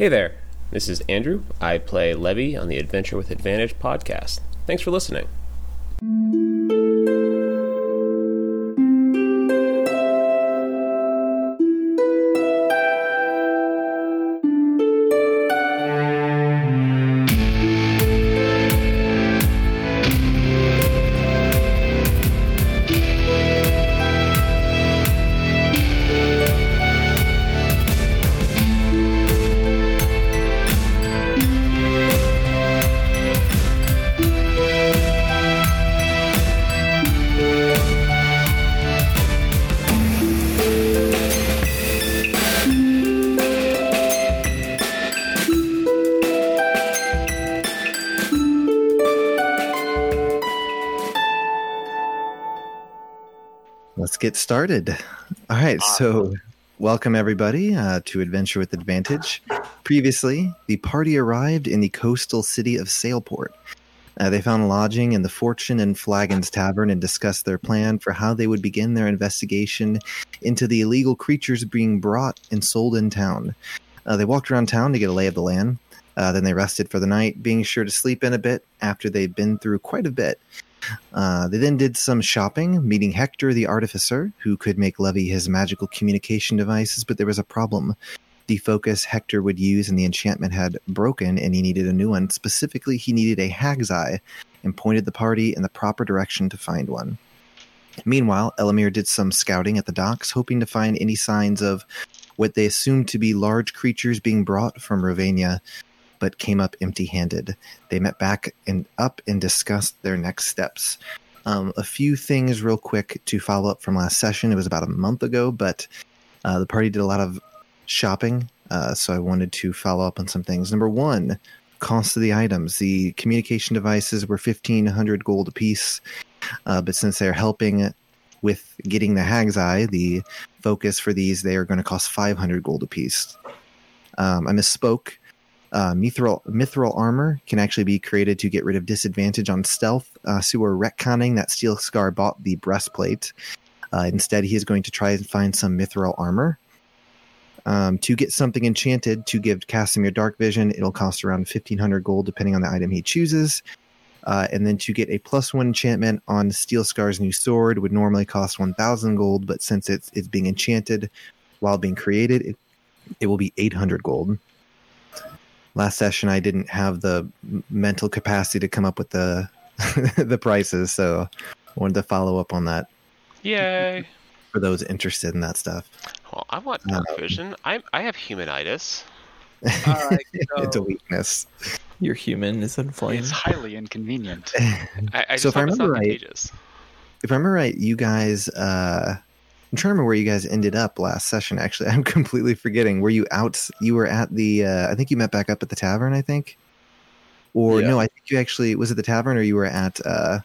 Hey there, this is Andrew. I play Levy on the Adventure with Advantage podcast. Thanks for listening. Started. All right, so welcome everybody uh, to Adventure with Advantage. Previously, the party arrived in the coastal city of Sailport. Uh, they found lodging in the Fortune and Flagons Tavern and discussed their plan for how they would begin their investigation into the illegal creatures being brought and sold in town. Uh, they walked around town to get a lay of the land. Uh, then they rested for the night, being sure to sleep in a bit after they'd been through quite a bit. Uh, they then did some shopping, meeting Hector the artificer, who could make Levy his magical communication devices, but there was a problem. The focus Hector would use in the enchantment had broken, and he needed a new one. Specifically, he needed a hag's eye, and pointed the party in the proper direction to find one. Meanwhile, Elamir did some scouting at the docks, hoping to find any signs of what they assumed to be large creatures being brought from Rovania, but came up empty handed. They met back and up and discussed their next steps. Um, a few things, real quick, to follow up from last session. It was about a month ago, but uh, the party did a lot of shopping, uh, so I wanted to follow up on some things. Number one, cost of the items. The communication devices were 1500 gold apiece, uh, but since they're helping with getting the Hag's Eye, the focus for these, they are going to cost 500 gold apiece. Um, I misspoke. Uh, mithril, mithril armor can actually be created to get rid of disadvantage on stealth. Uh, so we're retconning that Steel Scar bought the breastplate. Uh, instead, he is going to try and find some mithril armor. Um, to get something enchanted to give Casimir dark vision, it'll cost around 1500 gold depending on the item he chooses. Uh, and then to get a plus one enchantment on Steel Scar's new sword would normally cost 1000 gold, but since it's, it's being enchanted while being created, it, it will be 800 gold last session I didn't have the mental capacity to come up with the the prices, so I wanted to follow up on that. Yay! For those interested in that stuff. Well, I want dark um, vision. I I have humanitis. All right, so it's a weakness. Your human is inflamed. It's highly inconvenient. I, I so if I remember right, if I remember right, you guys. Uh, I'm trying to remember where you guys ended up last session. Actually, I'm completely forgetting. Were you out? You were at the. Uh, I think you met back up at the tavern. I think. Or yeah. no, I think you actually was at the tavern, or you were at uh,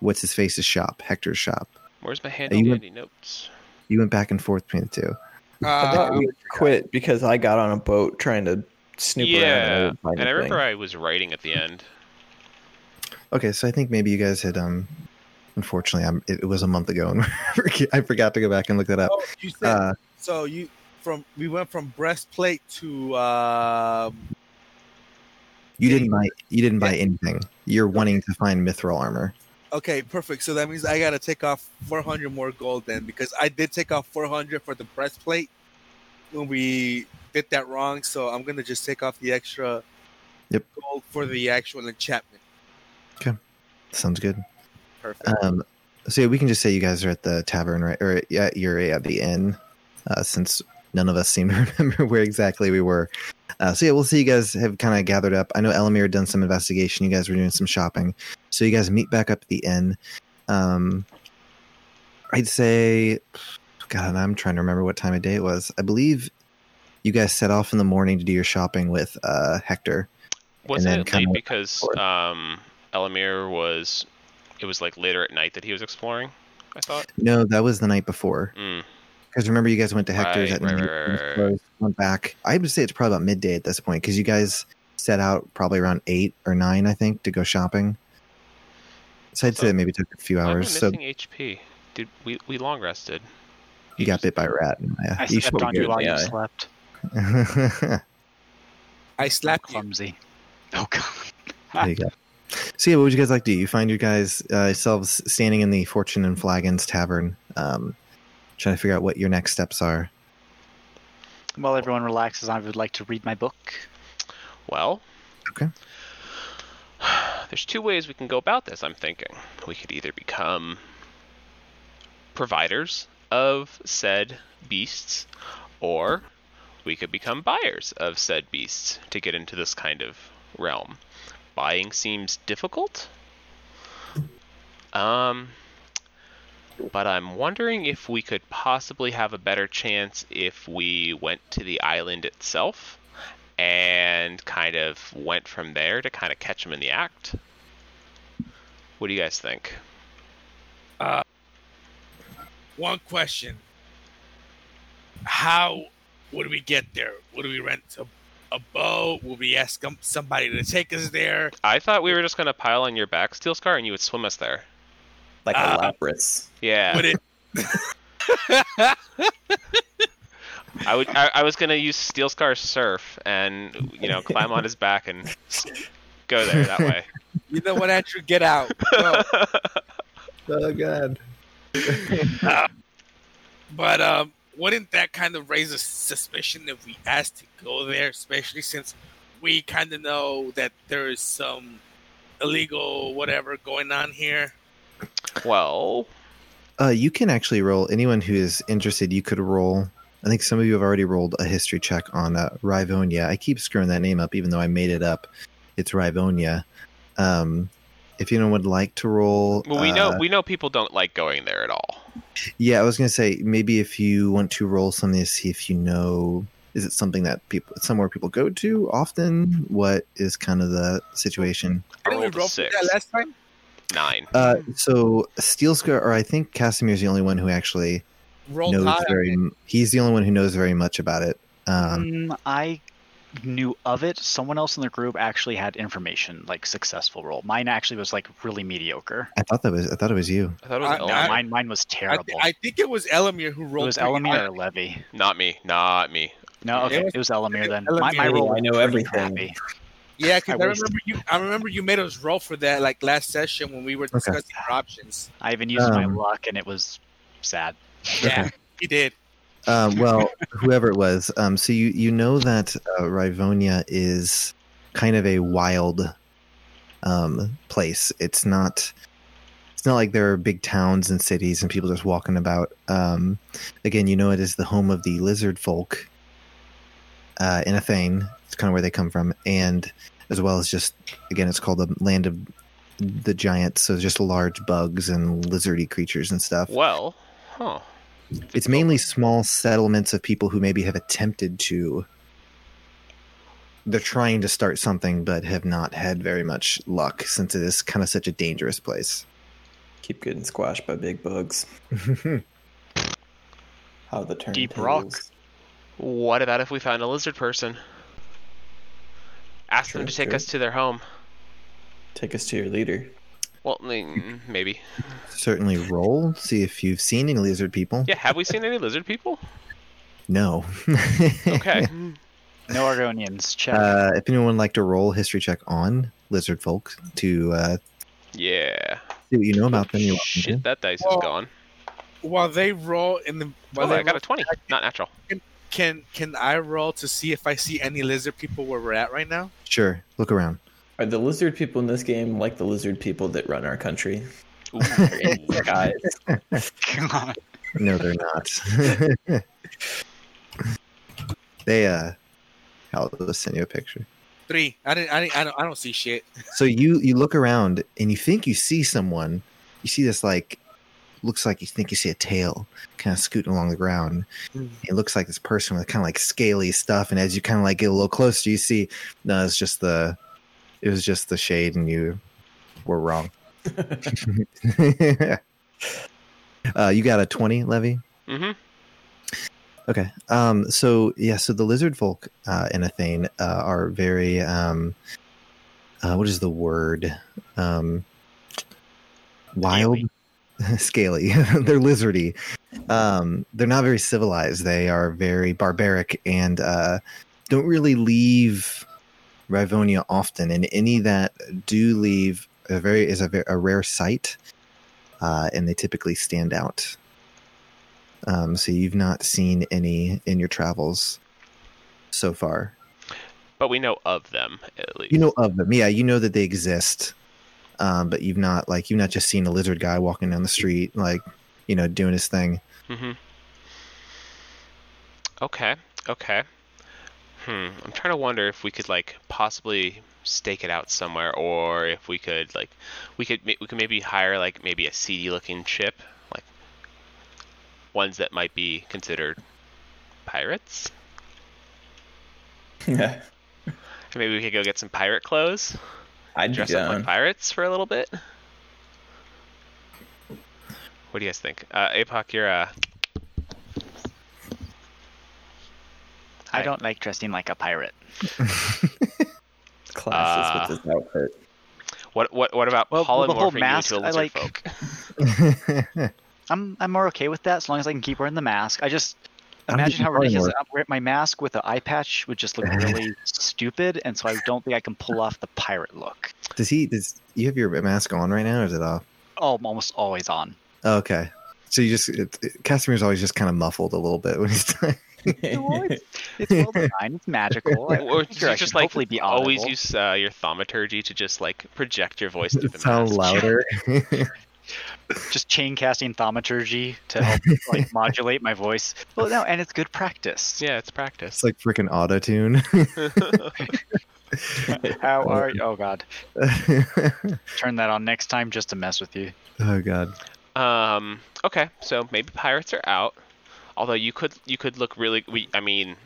what's his face's shop, Hector's shop. Where's my handy dandy notes? You went back and forth between the two. Uh, I thought we quit because I got on a boat trying to snoop yeah, around. and, and I remember I was writing at the end. Okay, so I think maybe you guys had um Unfortunately, I'm, it, it, was a month ago, and I forgot to go back and look that up. Oh, you said, uh, so you from we went from breastplate to. Uh, you didn't buy. You didn't buy anything. You're okay. wanting to find mithril armor. Okay, perfect. So that means I got to take off 400 more gold then, because I did take off 400 for the breastplate when we did that wrong. So I'm gonna just take off the extra yep. gold for the actual enchantment. Okay, sounds good. Perfect. Um, so yeah, we can just say you guys are at the tavern, right? Or yeah, you're at the inn, uh, since none of us seem to remember where exactly we were. Uh, so yeah, we'll see. You guys have kind of gathered up. I know Elamir had done some investigation. You guys were doing some shopping, so you guys meet back up at the inn. Um, I'd say, God, I'm trying to remember what time of day it was. I believe you guys set off in the morning to do your shopping with uh, Hector. Wasn't it late because um, Elamir was it was like later at night that he was exploring. I thought. No, that was the night before. Mm. Because remember, you guys went to Hector's right, at right, night, right, went back. I would say it's probably about midday at this point because you guys set out probably around eight or nine, I think, to go shopping. So I'd so, say it maybe took a few hours. I'm so HP, dude. We we long rested. You, got bit by a rat. Yeah, I you slept on you while you slept. I slapped you. Clumsy. Oh god. There you go. So yeah, what would you guys like to do? You find your guys uh, yourselves standing in the Fortune and Flagons Tavern, um, trying to figure out what your next steps are. While everyone relaxes, I would like to read my book. Well, Okay. there's two ways we can go about this. I'm thinking we could either become providers of said beasts, or we could become buyers of said beasts to get into this kind of realm. Buying seems difficult. Um, but I'm wondering if we could possibly have a better chance if we went to the island itself and kind of went from there to kind of catch them in the act. What do you guys think? Uh, one question: How would we get there? Would we rent a, a boat? Would we ask somebody to take us there? I thought we were just gonna pile on your back, Steel Scar, and you would swim us there. Like Uh, a Lapras. Yeah, Would it? I would. I, I was gonna use Steel Scar's surf and you know climb on his back and go there that way. You know what, Andrew? Get out. Go. Oh god. But um, wouldn't that kind of raise a suspicion if we asked to go there, especially since we kind of know that there is some illegal whatever going on here? well, Uh, you can actually roll. Anyone who is interested, you could roll. I think some of you have already rolled a history check on uh, Rivonia. I keep screwing that name up, even though I made it up. It's Rivonia. Um, if anyone would like to roll, well, we know uh, we know people don't like going there at all. Yeah, I was gonna say maybe if you want to roll something to see if you know, is it something that people somewhere people go to often? What is kind of the situation? I Didn't we rolled a roll six. that last time? Nine. Uh, so Steel Scar, or I think Casimir's the only one who actually Roll knows high. very. He's the only one who knows very much about it. Um, Mm, I knew of it. Someone else in the group actually had information, like successful roll. Mine actually was like really mediocre. I thought that was. I thought it was you. I thought it was I- No, I- mine mine was I, terrible. th- I think it was Elamir who rolled. it was Elamir or Levy. Not me. Not me. No, okay, it was- it was Elamir then. Elamir. My, my roll I know everything. crappy. Yeah, because I I, remember you. I remember you made us roll for that like last session when we were Okay. discussing our options. I even used my Um, luck, and it was sad. Yeah, he did. Um, well, whoever it was. Um, so you you know that uh, Rivonia is kind of a wild um, place. It's not. It's not like there are big towns and cities and people just walking about. Um, again, you know it is the home of the lizard folk. Uh, in Athane, it's kind of where they come from, and as well as just again, it's called the land of the giants. So just large bugs and lizardy creatures and stuff. Well, huh. It's mainly small settlements of people who maybe have attempted to. They're trying to start something, but have not had very much luck since it is kind of such a dangerous place. Keep getting squashed by big bugs. How the turn Deep rock. What about if we found a lizard person? Ask them to take true. us to their home. Take us to your leader. Well, maybe. Certainly roll, see if you've seen any lizard people. Yeah, have we seen any lizard people? No. Okay. No Argonians. Check. uh, if anyone would like to roll history check on lizard folk to uh, yeah. see what you know about them, you're welcome Shit, to. that dice Well, is gone. While they roll in the, while Oh, they I got roll, a 20. Not natural. can can I roll to see if I see any lizard people where we're at right now? Sure, look around. Are the lizard people in this game like the lizard people that run our country? Ooh. Guys, No, they're not. they uh, I'll just send you a picture. Three. I didn't. I didn't. I don't. I don't see shit. So you you look around and you think you see someone. You see this like looks like you think you see a tail kind of scooting along the ground. Mm. It looks like this person with kind of like scaly stuff. And as you kind of like get a little closer, you see no, it's just the it was just the shade, and you were wrong. uh, you got a twenty, Levy. hmm Okay. Um. So yeah. So the lizard folk uh, in Athane uh, are very um. Uh, what is the word? Um. Wild, scaly. they're lizardy. Um. They're not very civilized. They are very barbaric and uh, don't really leave Rivonia often, and any that do leave a very is a, ve- a rare sight, uh, and they typically stand out. Um, so you've not seen any in your travels so far. But we know of them at least. You know of them, yeah. You know that they exist, um, but you've not like you've not just seen a lizard guy walking down the street, like you know, doing his thing. hmm Okay. Okay. Hmm. I'm trying to wonder if we could like possibly stake it out somewhere, or if we could like we could we could maybe hire like maybe a seedy looking ship, like ones that might be considered pirates. Yeah, Maybe we could go get some pirate clothes, I'd dress up like pirates for a little bit. What do you guys think? Uh, Apoc, you're uh, I don't like dressing like a pirate. Classes Uh, with this outfit. what what what about Well, the whole polymorphing mask, you into a I lizard like- folk? I'm I'm more okay with that as long as I can keep wearing the mask. I just imagine how ridiculous. I'm wearing- my mask with an eye patch would just look really stupid, and so I don't think I can pull off the pirate look. does he? Does you have your mask on right now, or is it off? Oh, I'm almost always on. Okay. So you just it, it, Casimir's always just kind of muffled a little bit when he's talking. It's well designed. It's magical. I Or figure you just like hopefully be always use uh, your thaumaturgy to just like project your voice into the sound mask. louder. just chain casting thaumaturgy to help like modulate my voice. Well, no, and it's good practice. Yeah, it's practice. it's like freaking auto tune. How are you? Oh God, turn that on next time just to mess with you. oh god. um. Okay, so maybe pirates are out. Although you could you could look really. We I mean,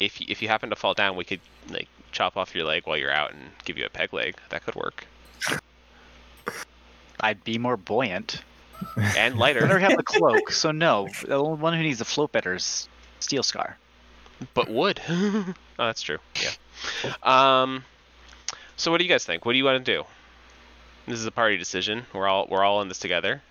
if you, if you happen to fall down, we could like chop off your leg while you're out and give you a peg leg. That could work. I'd be more buoyant. And I lighter, never have the cloak, so no. The only one who needs the float better is Steel Scar. but wood. oh, that's true. Yeah. Um. So what do you guys think? What do you want to do? This is a party decision. We're all we're all in this together.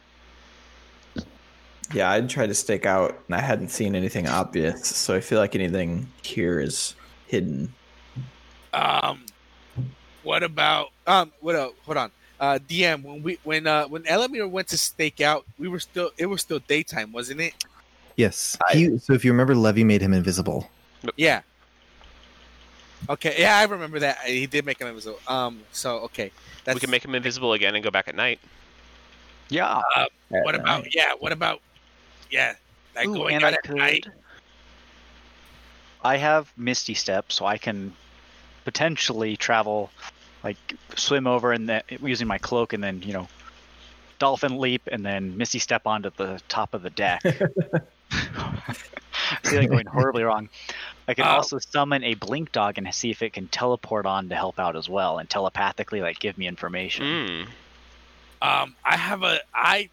Yeah, I'd try to stake out, and I hadn't seen anything obvious, so I feel like anything here is hidden. Um, what about um? What? Uh, hold on. Uh, DM when we when uh when Elamir went to stake out, we were still it was still daytime, wasn't it? Yes. He, so if you remember, Levy made him invisible. Yeah. Okay. Yeah, I remember that. He did make him invisible. Um. So okay. That's, we can make him invisible again and go back at night. Yeah. At What about? night. Yeah. What about? Yeah. Like Ooh, going and out I at night. could. I have Misty Step, so I can potentially travel, like swim over and then using my cloak, and then you know, dolphin leap, and then Misty Step onto the top of the deck. I feel like going horribly wrong. I can Uh, also summon a blink dog and see if it can teleport on to help out as well, and telepathically like give me information. Mm. Um. I have a. I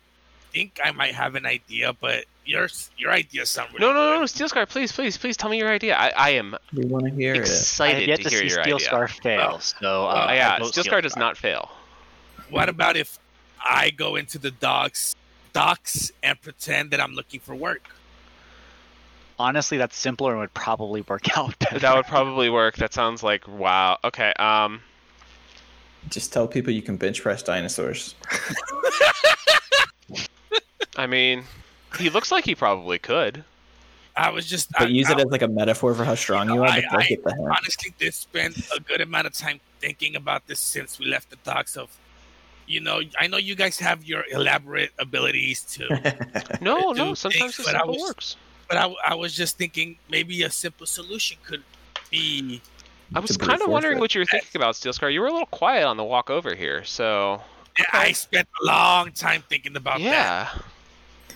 think I might have an idea, but your your idea sound really No, no, no, good. no, Steel Scar, please, please, please tell me your idea. I, I am We want to hear it. I have excited yet to to, hear see your Steel idea. Scar fail, so uh, yeah, vote Steel Scar does not fail. What about if I go into the docks docks and pretend that I'm looking for work? Honestly, that's simpler and would probably work out better. That would probably work. That sounds like wow. Okay. Um. Just tell people you can bench press dinosaurs. I mean, he looks like he probably could. I was just. But I, use I, it as like a metaphor for how strong you are. I- But they'll I- get the hint. honestly did spend a good amount of time thinking about this since we left the docks. Of, you know, I know you guys have your elaborate abilities to, No, I no. Sometimes think, the simple works. but I, I was just thinking maybe a simple solution could be. I was kind of wondering it. what you were thinking about, Steel Scar. You were a little quiet on the walk over here, so I spent a long time thinking about that.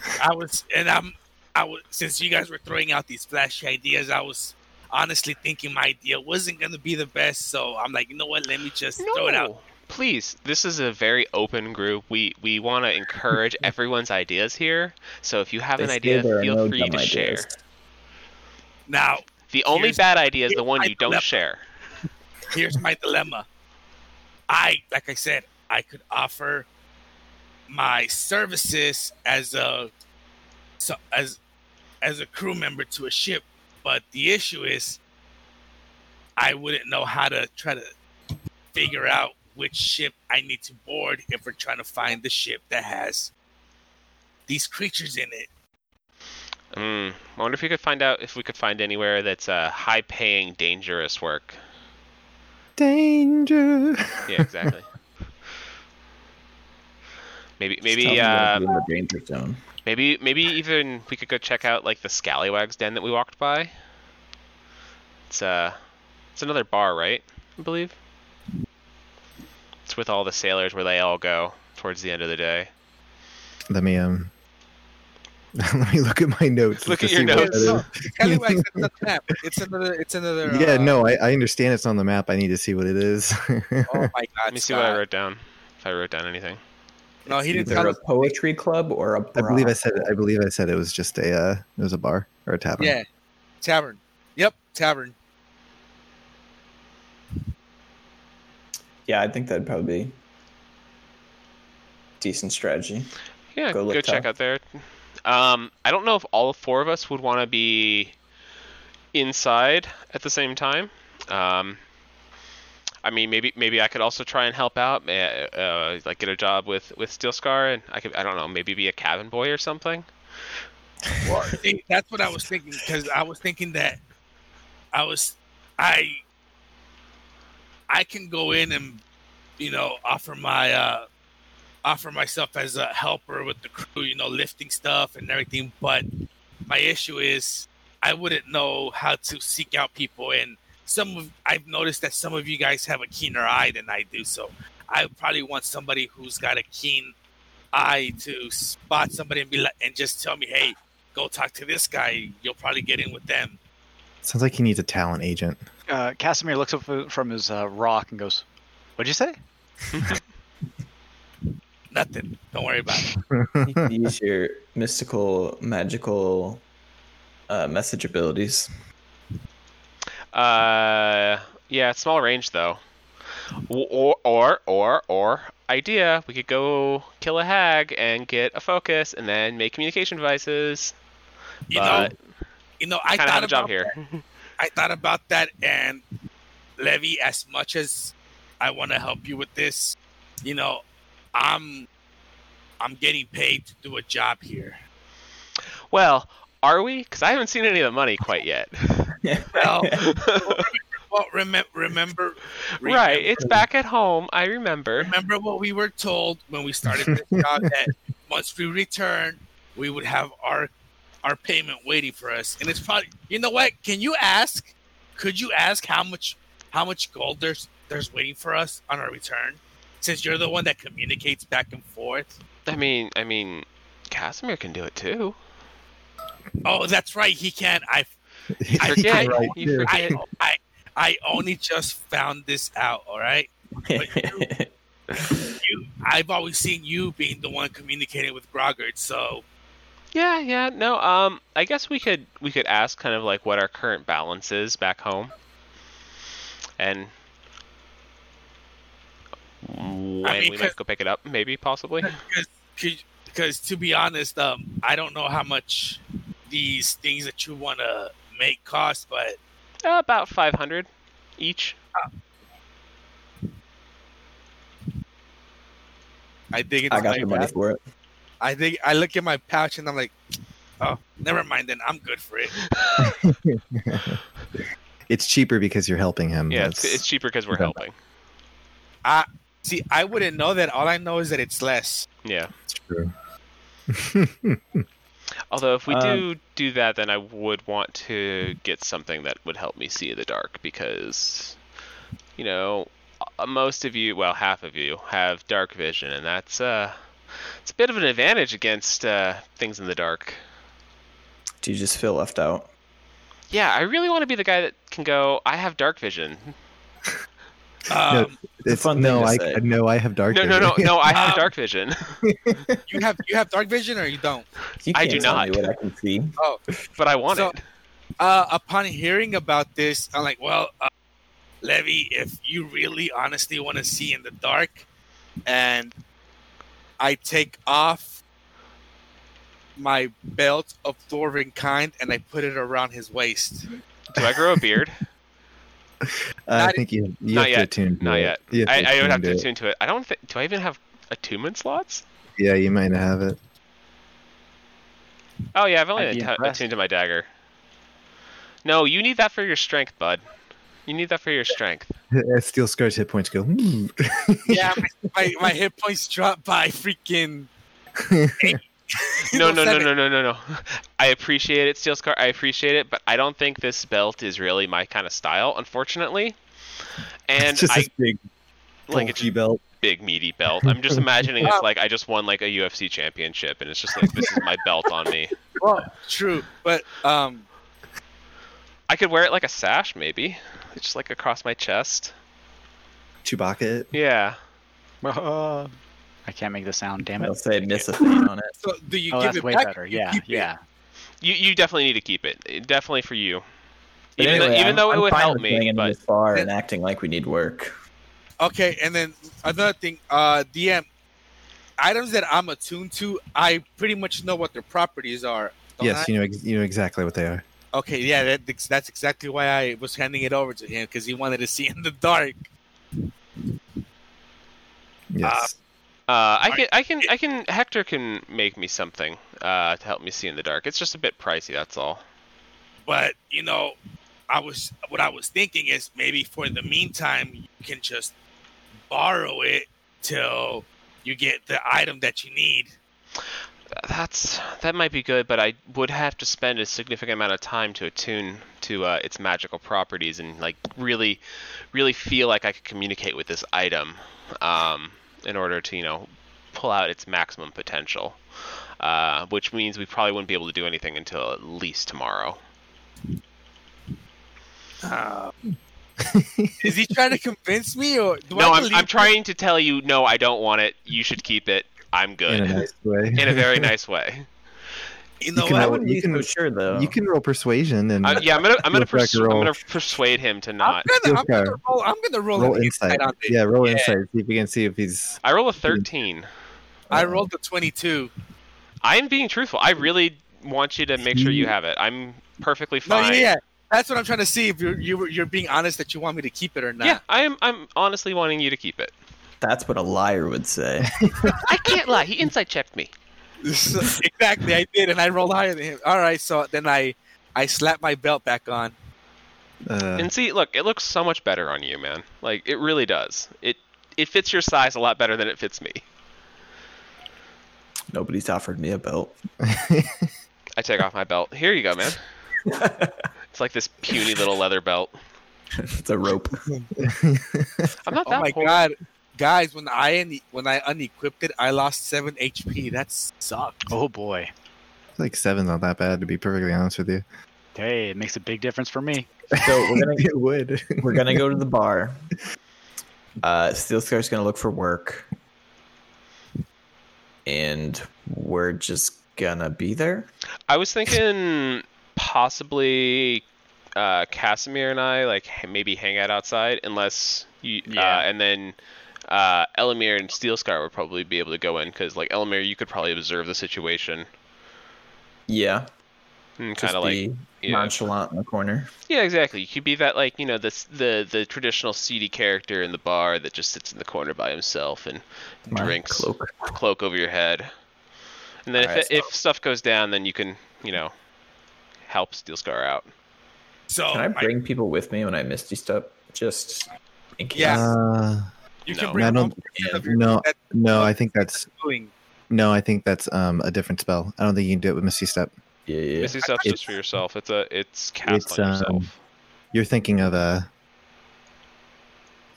Yeah. I was, and I'm, I was since you guys were throwing out these flashy ideas, I was honestly thinking my idea wasn't gonna be the best. So I'm like, you know what? Let me just throw it out. Please, this is a very open group. We we want to encourage everyone's ideas here. So if you have They an idea, there are feel no free dumb to share. Now, The only bad idea is the one my you don't dilemma. share. here's my dilemma. I, like I said, I could offer my services as a so as as a crew member to a ship, but the issue is I wouldn't know how to try to figure out which ship I need to board if we're trying to find the ship that has these creatures in it. Mm, I wonder if we could find out if we could find anywhere that's uh, high-paying, dangerous work. Danger. Yeah, exactly. maybe, maybe, uh, when to be in the danger zone. maybe, maybe even we could go check out like the Scallywags Den that we walked by. It's uh, it's another bar, right? I believe. It's with all the sailors where they all go towards the end of the day. Let me um. Let me look at my notes. Look at your notes. that is. Scallywags, it's on the map. It's another. It's another. Yeah, uh, no, I, I understand it's on the map. I need to see what it is. Oh my god! Let me see what I wrote down. If I wrote down anything. No, he didn't Either a poetry club or a. I believe I said I believe I said it was just a uh, it was a bar or a tavern. Yeah, tavern. Yep, tavern. Yeah, I think that'd probably be decent strategy. Yeah, Go go, check out there. Um, I don't know if all four of us would want to be inside at the same time. Um, I mean, maybe maybe I could also try and help out, uh, uh, like get a job with with Steel Scar, and I could I don't know maybe be a cabin boy or something. Well, that's what I was thinking because I was thinking that I was I I can go in and you know offer my uh offer myself as a helper with the crew, you know, lifting stuff and everything. But my issue is I wouldn't know how to seek out people, and some of I've noticed that some of you guys have a keener eye than I do. So I probably want somebody who's got a keen eye to spot somebody and be like, and just tell me, hey, go talk to this guy. You'll probably get in with them. Sounds like he needs a talent agent. Uh, Casimir looks up from his uh, rock and goes, "What'd you say?" Nothing. Don't worry about it. You can use your mystical, magical uh, message abilities. Uh, yeah, small range though. Or or or or idea, we could go kill a hag and get a focus, and then make communication devices. You but know, you know, I thought have a job about here. that. I thought about that, and Levy, as much as I want to help you with this, you know, I'm I'm getting paid to do a job here. Well, are we? Because I haven't seen any of the money quite yet. Well, well, remember, remember, right, it's back at home. I remember. remember what we were told when we started this job that once we return, we would have our our payment waiting for us. And it's probably you know what? Can you ask? Could you ask how much how much gold there's there's waiting for us on our return? Since you're the one that communicates back and forth. I mean, I mean, Casimir can do it too. Oh, that's right. He can. I I Forget. Right, you too. I. I I only just found this out. All right. You, I've always seen you being the one communicating with Groggard. So Yeah, yeah, no. Um, I guess we could we could ask kind of like what our current balance is back home, and when mean, we 'cause- might go pick it up, maybe possibly. because to be honest, um, I don't know how much these things that you want to make cost, but Uh, about five hundred each. I dig into I got my the money pouch. for it. I think I look at my pouch and I'm like, oh, never mind. Then I'm good for it. it's cheaper because you're helping him. Yeah, it's, it's cheaper because we're helping. helping. See, I wouldn't know that. All I know is that it's less. Yeah. it's true. Although if we Um, do do that, then I would want to get something that would help me see in the dark because, you know, uh, most of you, well, half of you have dark vision, and that's uh, it's a bit of an advantage against uh, things in the dark. Do you just feel left out? Yeah, I really want to be the guy that can go. I have dark vision. Um, It's fun no, I say. no, I have dark. No, no, no, vision. no. I have Um, dark vision. you have you have dark vision or you don't? You I can't do tell not. me what I can see. Oh, but I want so- it. uh, upon hearing about this, I'm like, well, uh, Levy, if you really honestly want to see in the dark, and I take off my belt of Dwarvenkind and I put it around his waist. Do I grow a beard? I think you, you not have to yet. attune. to Not it. yet. You I, I would have to it. attune to it. I don't think. Do I even have attunement slots? Yeah, you might have it. Oh yeah, I've only I'd be atta- impressed. attuned to my dagger. No, you need that for your strength, bud. You need that for your strength. Steel Scar's hit points go. Hmm. Yeah, my, my, my hit points dropped by freaking. No, no, no, no, no, no, no. I appreciate it, Steel Scar. I appreciate it, but I don't think this belt is really my kind of style, unfortunately. And it's just I this big like it's bulky belt. big meaty belt. I'm just imagining it's like I just won like a UFC championship, and it's just like this is my belt on me. Well, true, but um, I could wear it like a sash, maybe, It's just like across my chest. Chewbacca. it. Yeah. I can't make the sound. Damn it! I'll it. say miss a feet on it. so do you Oh, give that's it way back? better. or you Yeah, it? yeah. You you definitely need to keep it. It- Definitely for you. But Even, though, even I'm- though it I'm would help me, into but this bar and acting like we need work. Okay, and then another thing, uh, DM items that I'm attuned to, I pretty much know what their properties are. don't Yes, I? you know ex- you know exactly what they are. Okay, yeah, that, that's exactly why I was handing it over to him because he wanted to see in the dark. Yes. uh, I can I can I can Hector can make me something uh, to help me see in the dark. It's just a bit pricey. That's all. But you know, I was what I was thinking is maybe for the meantime you can just borrow it till you get the item that you need. That's that might be good, but I would have to spend a significant amount of time to attune to uh, its magical properties and like really, really feel like I could communicate with this item um, in order to you know pull out its maximum potential. Uh, which means we probably wouldn't be able to do anything until at least tomorrow. Uh, is he trying to convince me, or do no, I I'm, I'm trying to tell you, no, I don't want it. You should keep it. I'm good. in a nice way. In a very nice way. You know can? I roll- wouldn't you be can- so sure though. you can roll persuasion and Uh, yeah, I'm gonna I'm gonna, Feel free to persu- I'm gonna persuade him to I'm not. gonna, I'm gonna roll. I'm gonna roll, roll an insight. Yeah, roll Yeah. insight. See if we can see if he's. I roll a 13. I rolled the 22. I'm being truthful. I really want you to make sure you have it. I'm perfectly No, fine. yeah, yeah. That's what I'm trying to see if you're you're, you're being honest that you want me to keep it or not. Yeah, I am. I'm honestly wanting you to keep it. That's what a liar would say. I can't lie. He insight checked me. So- exactly, I did, and I rolled higher than him. All right, so then I I slapped my belt back on. Uh, And see, look, it looks so much better on you, man. Like it really does. It it fits your size a lot better than it fits me. Nobody's offered me a belt. I take off my belt. Here you go, man. it's like this puny little leather belt. it's a rope. I'm not that. Oh that my poor. god, guys! When I une- when I unequipped it, I lost seven HP. That sucked. Oh boy. like seven's not that bad to be perfectly honest with you. Hey, it makes a big difference for me. So we're gonna it would. we're gonna go to the bar. Uh, Steel Scar's gonna look for work, and we're just gonna be there. I was thinking possibly uh, Casimir and I like maybe hang out outside, unless you. Yeah. Uh, and then uh, Elamir and Steelscar would probably be able to go in because like Elamir, you could probably observe the situation Yeah, and kind of like be yeah. nonchalant in the corner. yeah, exactly. You could be that like you know the the the traditional seedy character in the bar that just sits in the corner by himself and My drinks cloak. cloak over your head. And then if Alright, it, if stuff goes down, then you can you know help Steelscar out. So Can I my- bring people with me when I misty step? Just in case. Yeah. Uh, you No. can bring I don't- one percent of your no, no, I think that's no, I think that's um a different spell. I don't think you can do it with Misty Step. Yeah, yeah. Misty Step's It's- just for yourself. It's a it's cast It's, on um, yourself. You're thinking of a.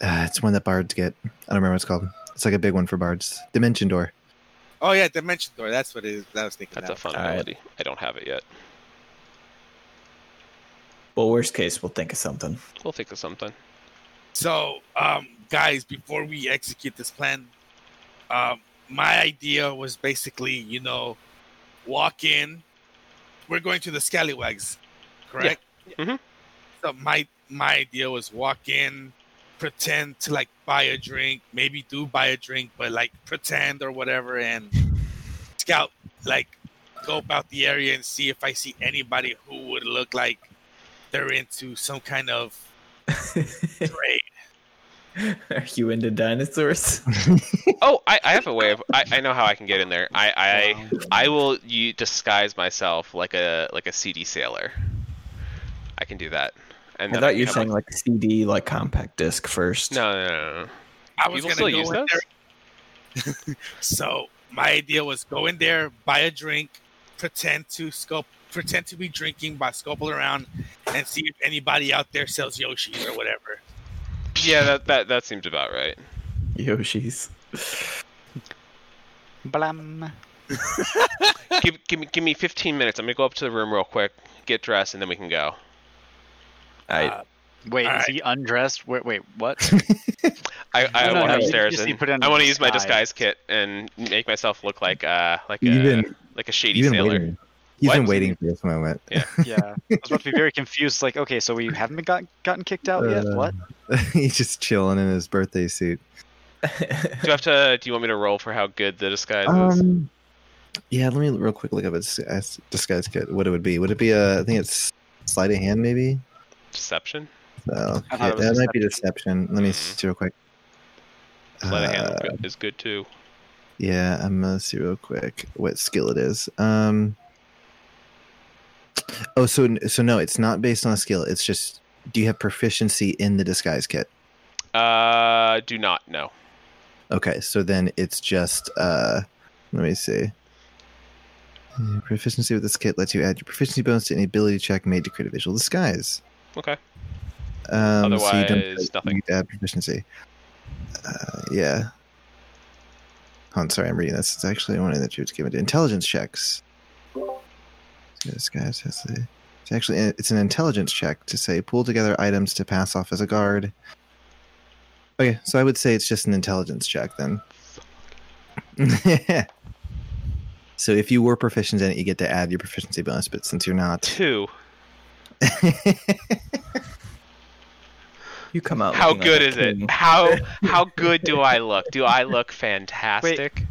Uh, it's one that bards get. I don't remember what it's called. It's like a big one for bards. Dimension Door. Oh yeah, Dimension Door. That's what it is. That I was thinking. That's a of. fun Alright. ability. I don't have it yet. Well, worst case, we'll think of something. We'll think of something. So, um, guys, before we execute this plan, um, my idea was basically, you know, walk in. We're going to the Scallywags, correct? Yeah. Mhm. So my my idea was walk in, pretend to like buy a drink, maybe do buy a drink, but like pretend or whatever, and scout, like go about the area and see if I see anybody who would look like they're into some kind of Great. Are you into dinosaurs? Oh, I, I have a way of. I, I know how I can get in there. I I, I will you disguise myself like a like a CD sailor. I can do that. And I thought you were come saying like CD, like compact disc first. No, no, no, no. I was gonna go use in those? there. so my idea was go in there, buy a drink, pretend to scope, pretend to be drinking, by scoping around, and see if anybody out there sells Yoshis or whatever. Yeah, that that that seems about right. Yoshi's. Blam. give give me give me 15 minutes. I'm gonna go up to the room real quick, get dressed, and then we can go. I Uh, Wait, All is right. he undressed? Wait, wait, what? I, I No, no, walk no, upstairs and put I want to use my disguise. disguise kit and make myself look like uh like a been- like a shady sailor. waiting. He's What? been waiting for this moment. yeah, yeah. I was about to be very confused. Like, okay, so we haven't been got, gotten kicked out yet? Uh, What? He's just chilling in his birthday suit. Do you have to? Do you want me to roll for how good the disguise is? Um, yeah, let me real quick look up a disguise, disguise kit. What it would be? Would it be a? I think it's sleight of hand, maybe. Deception. No, I thought it okay, was that might be deception. Let me see real quick. Sleight of hand Uh, good- is good too. Yeah, I'm gonna see real quick what skill it is. Um. Oh, so so no, it's not based on a skill. It's just do you have proficiency in the disguise kit? Uh, do not know. Okay, so then it's just uh let me see. Proficiency with this kit lets you add your proficiency bonus to any ability check made to create a visual disguise. Okay. Um, so you don't Otherwise, nothing. to add proficiency. Uh, yeah. Oh, I'm sorry, I'm reading this. It's actually one that you was given to intelligence checks. So this guy has a, uh, it's actually uh, it's an intelligence check to say pull together items to pass off as a guard. Okay, so I would say it's just an intelligence check then. so if you were proficient in it, you get to add your proficiency bonus, but since you're not, Two. you come out. How looking like good is it? How how good do I look? Do I look fantastic?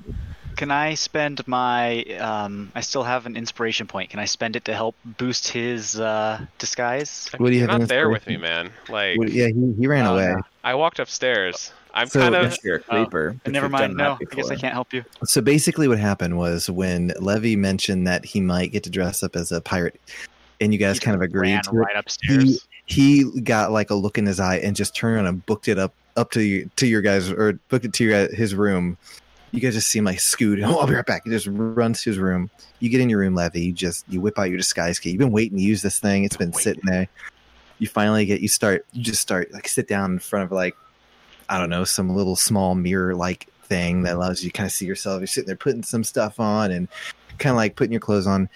Can I spend my? Um, I still have an inspiration point. Can I spend it to help boost his uh, disguise? I What do you you're have not there with me, man. Like Well, yeah, he, he ran Oh, away. I walked upstairs. I'm So- kind of you're a creeper. but Never mind. No, I guess I can't help you. So basically, what happened was when Levy mentioned that he might get to dress up as a pirate, and you guys He kind of agreed Ran to it, right upstairs. he got like a look in his eye and just turned around and booked it up up to you, to your guys or booked it to your his room. You guys just see him like scoot. Oh, I'll be right back. He just runs to his room. You get in your room, Levy. You just you whip out your disguise kit. You've been waiting to use this thing. It's been sitting there. You finally get. You start. You just start like sit down in front of like I don't know some little small mirror like thing that allows you to kind of see yourself. You're sitting there putting some stuff on and kind of like putting your clothes on.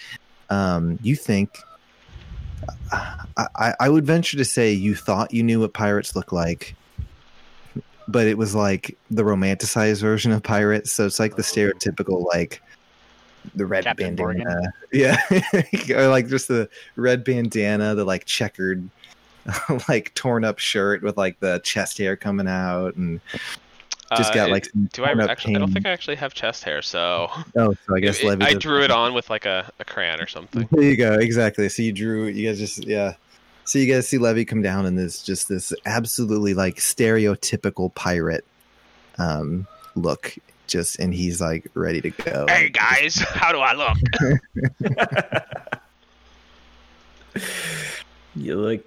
Um, you think I, I would venture to say you thought you knew what pirates look like, but it was like the romanticized version of pirates. So it's like the stereotypical like the red Captain bandana, yeah, or like just the red bandana, the like checkered, like torn up shirt with like the chest hair coming out, and just uh, got it- like Do I actually? I don't think I actually have chest hair, so Oh, so I guess it-. I drew it on with like a, a crayon or something. There you go. Exactly. So you drew. You guys just yeah. So you guys see Levy come down in this just this absolutely like stereotypical pirate um look. Just and he's like ready to go. Hey guys, how do I look? You look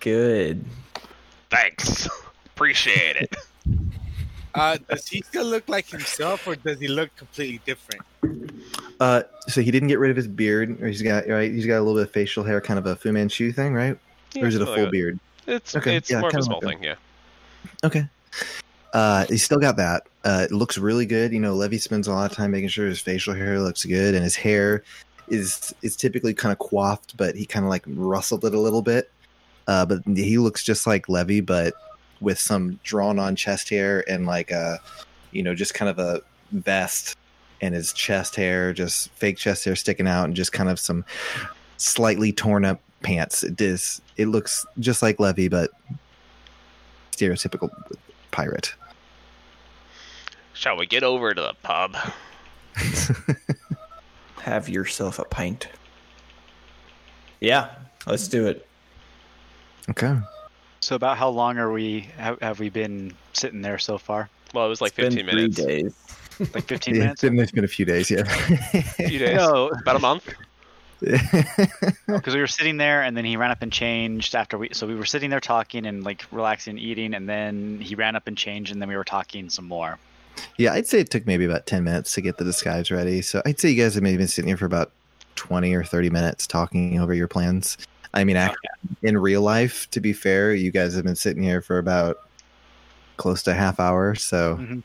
good. Thanks, appreciate it. Uh, does he still look like himself, or does he look completely different? Uh, so he didn't get rid of his beard, or he's got right. He's got a little bit of facial hair, kind of a Fu Manchu thing, right? Or is it a full like beard? It's Okay, it's yeah, more of a small like thing, yeah. Okay. Uh, he's still got that. Uh, it looks really good. You know, Levy spends a lot of time making sure his facial hair looks good, and his hair is is typically kind of coiffed, but he kind of like rustled it a little bit. Uh, but he looks just like Levy, but with some drawn on chest hair and like a, you know, just kind of a vest and his chest hair, just fake chest hair sticking out, and just kind of some slightly torn up pants. It is. It looks just like Levy, but stereotypical pirate. Shall we get over to the pub? Have yourself a pint. Yeah, let's do it. Okay. So about how long are we have, have we been sitting there so far? Well, it was like It's 15 been three minutes. days. Like 15 Yeah, minutes? it's been, it's been a few days, yeah. few days. No, About a month. because we were sitting there and then he ran up and changed after we so we were sitting there talking and like relaxing and eating and then he ran up and changed and then we were talking some more. yeah, I'd say it took maybe about 10 minutes to get the disguise ready. So I'd say you guys have maybe been sitting here for about 20 or 30 minutes talking over your plans. I mean, actually, in real life, to be fair, you guys have been sitting here for about close to a half hour. So Mhm.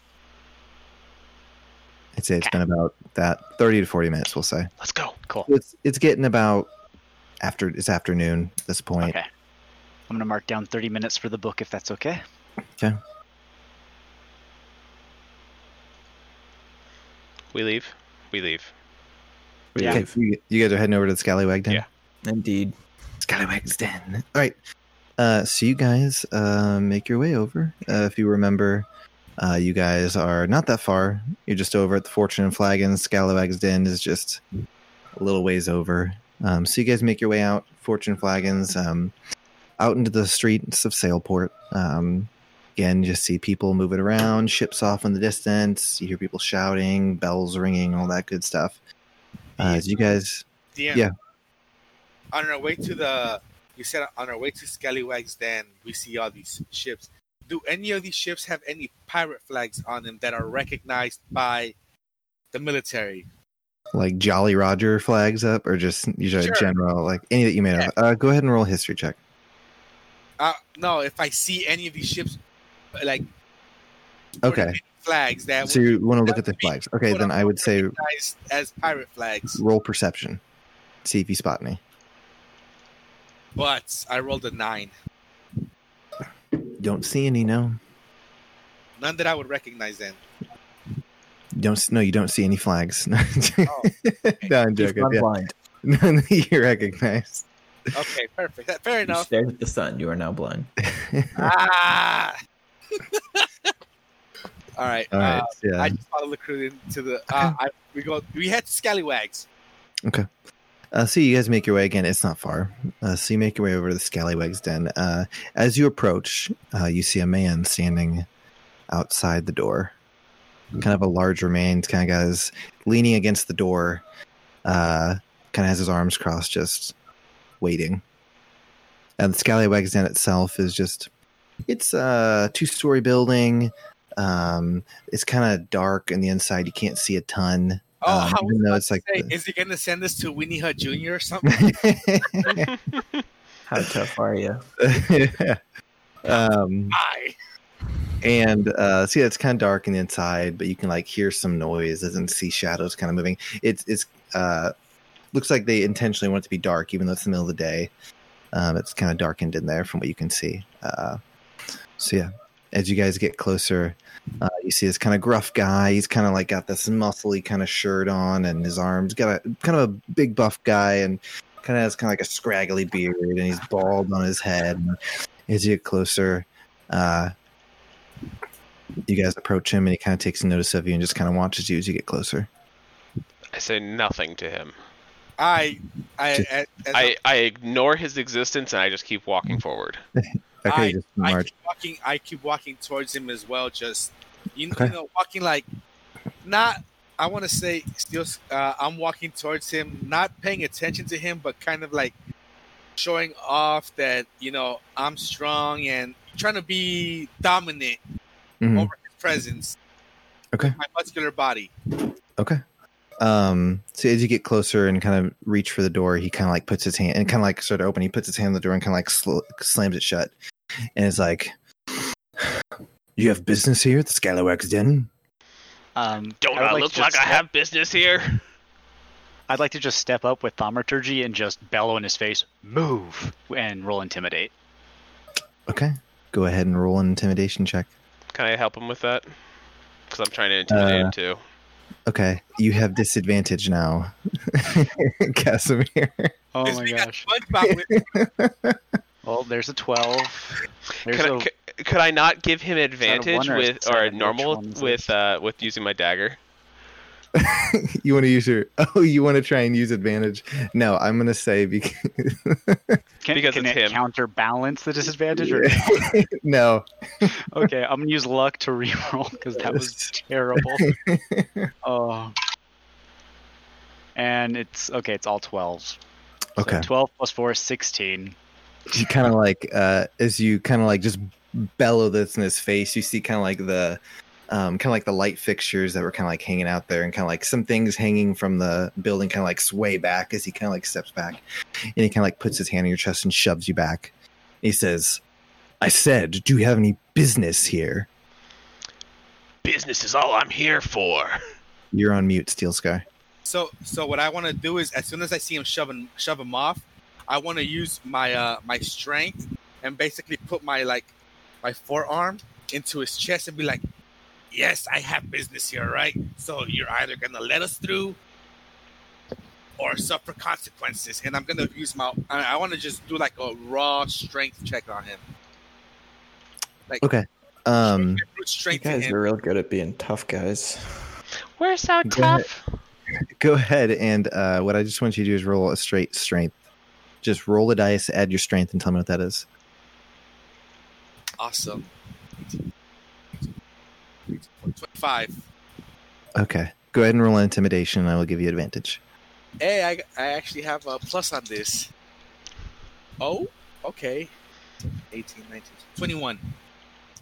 I'd say it's been about that 30 to 40 minutes, we'll say. Let's go. Cool. It's, it's getting about after it's afternoon at this point. Okay. I'm gonna mark down 30 minutes for the book if that's okay. Okay. We leave. We leave. We Yeah. Okay, leave. you, you guys are heading over to the Scallywag Den? Yeah. Indeed. Scallywag's Den. All right. Uh, so you guys uh, make your way over. Uh, if you remember, uh, you guys are not that far. You're just over at the Fortune and Flagons. Scallywag's Den is just a little ways over. Um, so you guys make your way out, Fortune Flagons, um, out into the streets of Sailport. Um, again, you just see people moving around, ships off in the distance. You hear people shouting, bells ringing, all that good stuff. Uh, as you guys, DM. Yeah. On our way to the, you said on our way to Scallywag's Den, we see all these ships. Do any of these ships have any pirate flags on them that are recognized by the military? like Jolly Roger flags up, or just usually Sure. general, like any that you may have. Uh, go ahead and roll history check. Uh, no, if I see any of these ships, like Okay. flags that So would you want to look at the flags. Okay, then I would say as pirate flags. roll perception. See if you spot any. But I rolled a nine. Don't see any. No, None that I would recognize then. don't. No, you don't see any flags. no, Oh, I'm joking. Yeah. blind. None that you recognize. okay, perfect. Fair You enough. stared at the sun. You are now blind. ah. All right. All right. uh, yeah. I just follow the crew into the. Uh, I, we go. We head to Scallywags. Uh, so you guys make your way again. It's not far. Uh, so you make your way over to the Scallywag's den. Uh, as you approach, uh, you see a man standing outside the door. Kind of a larger man. Kind of his leaning against the door. Uh, kind of has his arms crossed, just waiting. And the Scallywag's den itself is just. It's a two-story building. Um, it's kind of dark in the inside. You can't see a ton. Oh, Um, how even though it's like Hey, the- is he gonna send this to Weenie Hut Jr. or something? How tough are you? um, Hi. and uh, see, it's kind of dark in the inside, but you can like hear some noises and see shadows kind of moving. It's it's uh, looks like they intentionally want it to be dark, even though it's the middle of the day. Um, it's kind of darkened in there from what you can see. Uh, so yeah, as you guys get closer, uh, you see this kind of gruff guy. He's kind of like got this muscly kind of shirt on, and his arms got a kind of a big buff guy, and kind of has kind of like a scraggly beard, and he's bald on his head. And as you get closer, uh, you guys approach him, and he kind of takes notice of you and just kind of watches you as you get closer. I say nothing to him. I I Just- as I, I ignore his existence and I just keep walking forward. Okay, I- just I keep walking. I keep walking towards him as well. Just you, know- Okay. you know, walking like not. I want to say still. Uh, I'm walking towards him, not paying attention to him, but kind of like showing off that you know I'm strong and trying to be dominant Mhm. over his presence. Okay. My muscular body. Okay. Um, so as you get closer and kind of reach for the door, he kind of like puts his hand and kind of like sort of open. He puts his hand on the door and kind of like sl- slams it shut, and it's like, "You have business here at the Scallywag's Den." Um, Don't I I like look like just I have business here? I'd like to just step up with thaumaturgy and just bellow in his face, "Move!" and roll intimidate. Okay. Go ahead and roll an intimidation check. Can I help him with that? Because I'm trying to intimidate Uh, him too. Okay, you have disadvantage now, Casimir. Oh my we gosh! got with Well, there's a twelve. There's Could I, a, could, could I not give him advantage one or a with or normal with uh with using my dagger? you want to use your oh you want to try and use advantage no i'm gonna say because Can, Because can it's it him. counterbalance the disadvantage? Or no okay, I'm gonna use luck to reroll because that was terrible. Oh. And it's okay. It's all 12s. So okay 12 plus 4 is 16. you kind of like uh as you kind of like just bellow this in his face you see kind of like the um kind of like the light fixtures that were kind of like hanging out there and kind of like some things hanging from the building kind of like sway back as he kind of like steps back. And he kind of like puts his hand on your chest and shoves you back. He says i said do you have any business here? Business is all I'm here for. you're on mute Steel Scar. So so what I want to do is as soon as I see him shoving shove him off, I want to use my uh my strength and basically put my like my forearm into his chest and be like, "Yes, I have business here, right? So you're either gonna let us through." Or suffer consequences, and I'm gonna use my. I, I want to just do like a raw strength check on him. Like okay um brute You guys him. are real good at being tough guys. We're so Go ahead. tough. go ahead and uh what i just want you to do is roll a straight strength just roll a dice add your strength and tell me what that is Awesome. Twenty-five. Okay. Go ahead and roll an intimidation, and I will give you advantage. Hey, I, I actually have a plus on this. Oh, okay. 18, 19, 21.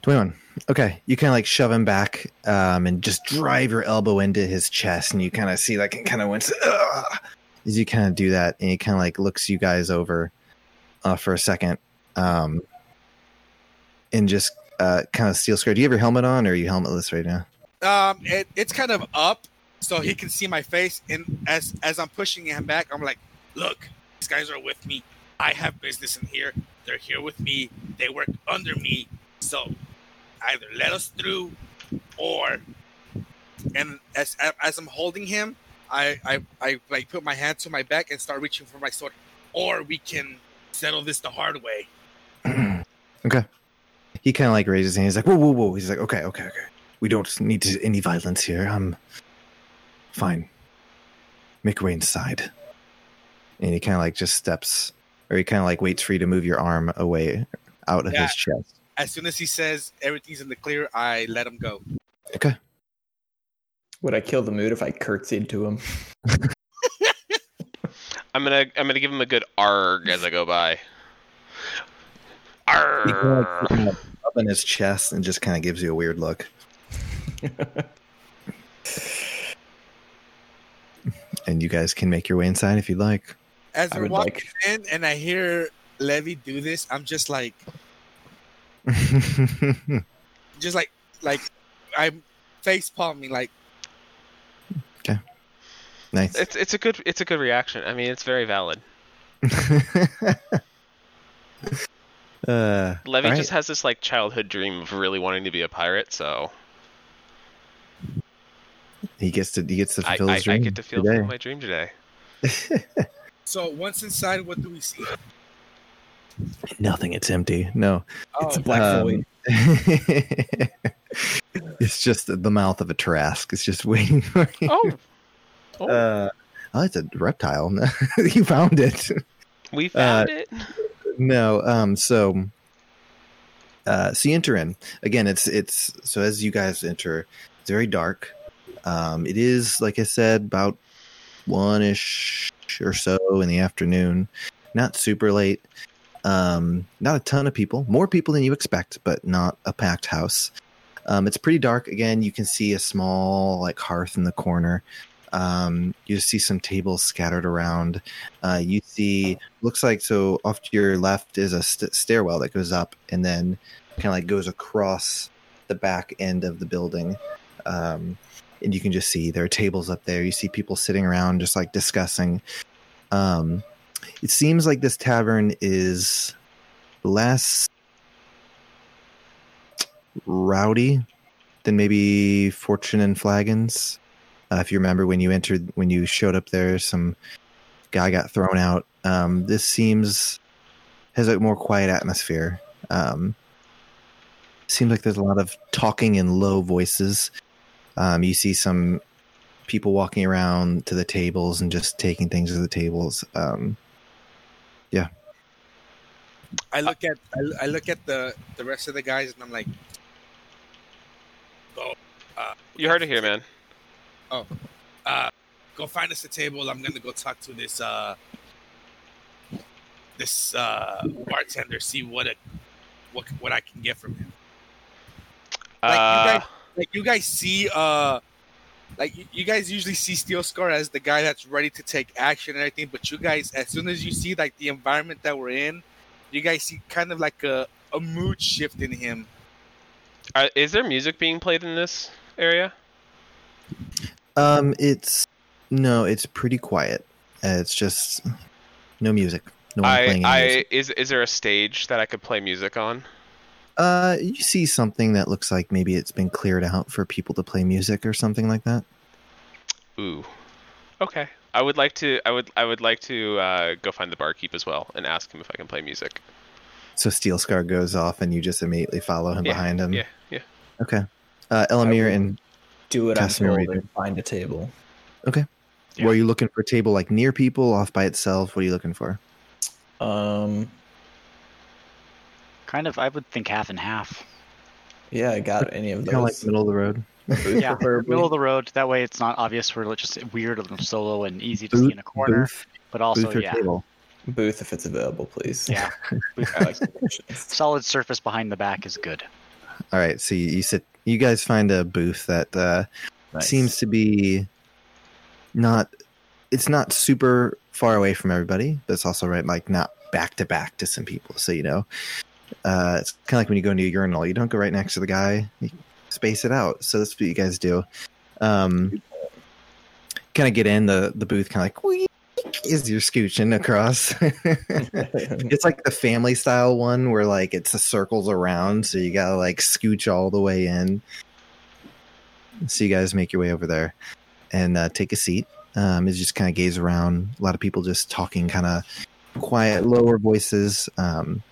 21. Okay. You kind of like shove him back um, and just drive your elbow into his chest, and you kind of see like it kind of went "Ugh," as you kind of do that, and he kind of like looks you guys over uh, for a second um, and just uh, kind of Steel Scar. Do you have your helmet on, or are you helmetless right now? Um, it, it's kind of up, so he can see my face. And as as I'm pushing him back, I'm like, "Look, these guys are with me. I have business in here. They're here with me. They work under me. So either let us through, or." And as as I'm holding him, I I I like put my hand to my back and start reaching for my sword. Or we can settle this the hard way. okay. He kind of like raises his hand. He's like, whoa, whoa, whoa. He's like, okay, okay, okay. We don't need to, any violence here. I'm fine. Make your way inside. And he kind of like just steps, or he kind of like waits for you to move your arm away out of Yeah. his chest. As soon as he says everything's in the clear, I let him go. Okay. Would I kill the mood if I curtsied to him? I'm gonna I'm gonna give him a good arg as I go by. He kind of Arg. like up in his chest and just kind of gives you a weird look. and you guys can make your way inside if you'd like. As I we're walking like- in and I hear Levy do this, I'm just like, just like, like, I'm face palming, me. like, Okay. nice. It's it's a good it's a good reaction. I mean, it's very valid. uh, Levy all just has this like childhood dream of really wanting to be a pirate, so he gets to he gets to fulfill I, his I dream get to feel today. my dream today. so once inside, what do we see? Nothing. It's empty. No. Oh, It's a black Um, void. it's just the mouth of a Tarrasque. It's just waiting for you. Oh, oh Uh, oh, it's a reptile. you found it. we found uh, it. No. Um. So. Uh, so you enter in again. It's it's so as you guys enter, it's very dark. Um, it is like I said, about one ish or so in the afternoon. Not super late. Um, not a ton of people. More people than you expect, but not a packed house. Um, it's pretty dark. Again, you can see a small like hearth in the corner. Um, you see some tables scattered around. Uh, you see looks like so off to your left is a st- stairwell that goes up and then kind of like goes across the back end of the building. Um, and you can just see there are tables up there. You see people sitting around just like discussing. Um, it seems like this tavern is less rowdy than maybe Fortune and Flagons. Uh, if you remember when you entered, when you showed up there, some guy got thrown out. Um, this seems has a more quiet atmosphere. Um, seems like there's a lot of talking in low voices. Um, you see some people walking around to the tables and just taking things to the tables. Um, Yeah. I look at I, I look at the the rest of the guys and I'm like, go, uh, you heard it here, man. Uh, go find us a table. I'm gonna go talk to this uh this uh bartender, see what it what what I can get from him. Like, you Uh, guys- Like you guys see uh like you, you guys usually see Steel Scar as the guy that's ready to take action and everything, but you guys as soon as you see like the environment that we're in, you guys see kind of like a a mood shift in him. are- is there music being played in this area? Um, it's no, it's pretty quiet. Uh, it's just no music. No one I, playing I music. is is there a stage that I could play music on? Uh, you see something that looks like maybe it's been cleared out for people to play music or something like that. Ooh. Okay. I would like to. I would. I would like to uh, go find the barkeep as well and ask him if I can play music. So Steel Scar goes off, and you just immediately follow him Yeah, behind him. Yeah. Yeah. Okay. Uh, Elamir and Do what I'm Casimir, told you and find a table. Okay. Yeah. were you looking for a table like near people, off by itself? What are you looking for? Um, Kind of, I would think half and half. yeah, I got any of those. Kind of like middle of the road. Yeah, preferably. middle of the road. That way, it's not obvious. We're just weird and solo and easy to see in a corner. booth, But also, booth or yeah, table. booth if it's available, please. yeah, I like solid surface behind the back is good. All right, so you, you sit. You guys find a booth that uh, Nice. seems to be not. It's not super far away from everybody, but it's also right like not back to back to some people. So you know, uh, it's kind of like when you go into a urinal. You don't go right next to the guy. You space it out. So that's what you guys do. Um, kind of get in the the booth, kind of like "Wheek," as you're scooching across. It's like the family style one where like it's the circles around, so you gotta like scooch all the way in. So you guys make your way over there and uh, take a seat. Um, you just kind of gaze around. A lot of people just talking, kind of quiet, lower voices um,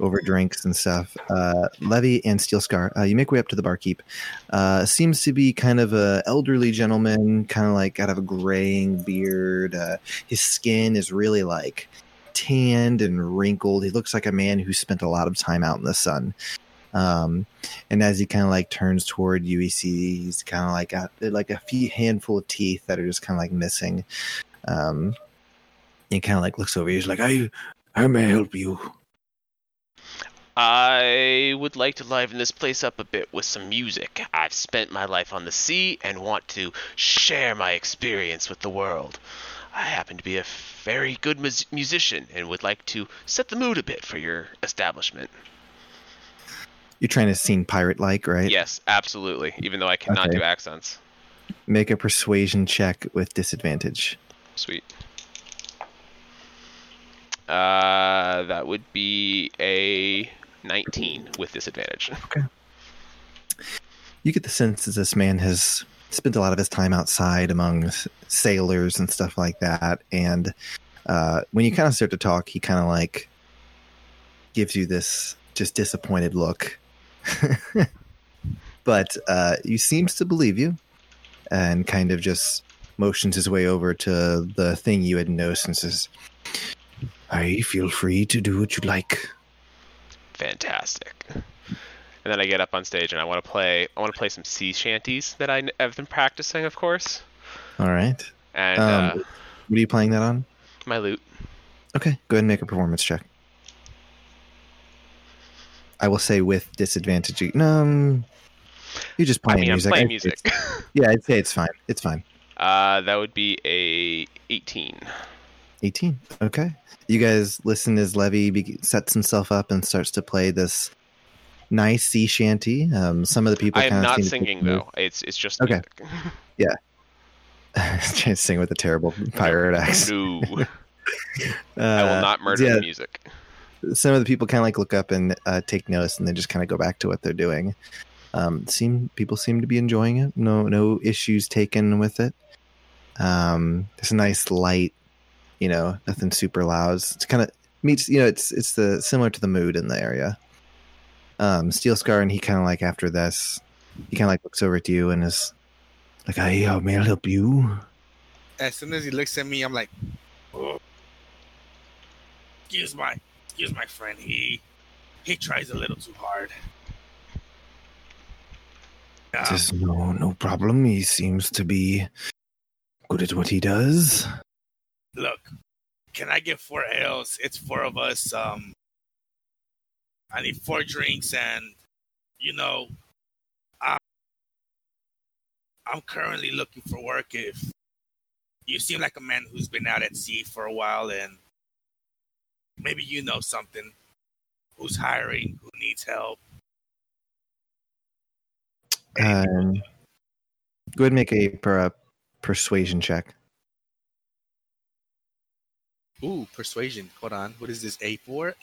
over drinks and stuff. Uh, Levy and Steel Scar, uh, you make way up to the barkeep. Uh, seems to be kind of a elderly gentleman, kind of like out of a graying beard. Uh, his skin is really like tanned and wrinkled. He looks like a man who spent a lot of time out in the sun. Um, and as he kind of like turns toward you, he sees kind of like like a few handful of teeth that are just kind of like missing. Um, he kind of like looks over. You. He's like, "I, how may I help you?" I would like to liven this place up a bit with some music. I've spent my life on the sea and want to share my experience with the world. I happen to be a very good mus- musician and would like to set the mood a bit for your establishment. You're trying to sing pirate like, right? Yes, absolutely. Even though I cannot Okay. do accents. Make a persuasion check with disadvantage. Sweet. Uh, that would be a 19 with disadvantage. Okay. You get the sense that this man has spent a lot of his time outside among sailors and stuff like that. And uh, when you kind of start to talk, he kind of like gives you this just disappointed look. but uh, he seems to believe you and kind of just motions his way over to the thing you had noticed and says, I feel free to do what you like. Fantastic. And then I get up on stage and I want to play. I want to play some sea shanties that I have been practicing, of course. All right. And Um, uh, What are you playing that on? my lute. Okay, go ahead and make a performance check. I will say with disadvantage. um, you're just playing mean, I'm music. playing music. it's- Yeah, I'd say it's fine. It's fine. uh, that would be a 18. 18. Okay. You guys listen as Levy be- sets himself up and starts to play this nice sea shanty. Um, some of the people I am not singing though. It's it's just Okay. music. Trying to sing with a terrible pirate accent. No, I will Uh, not murder yeah, the music. some of the people kind of like look up and uh, take notice and then just kind of go back to what they're doing um seem people seem to be enjoying it no no issues taken with it um there's a nice light you know nothing super loud it's kind of meets you know it's it's the similar to the mood in the area um steel scar and he kind of like after this he kind of like looks over to you and is Like, I uh, may I help you? As soon as he looks at me, I'm like, oh. excuse my, excuse my friend. He, he tries a little too hard. Um, Says, no, no problem. He seems to be good at what he does. Look, can I get four ales? It's four of us. Um, I need four drinks, and you know, I'm, I'm currently looking for work. If you seem like a man who's been out at sea for a while, and maybe you know something, who's hiring, who needs help. Um, go ahead and make a per, uh, persuasion check. Ooh, persuasion. Hold on. What is this? A for?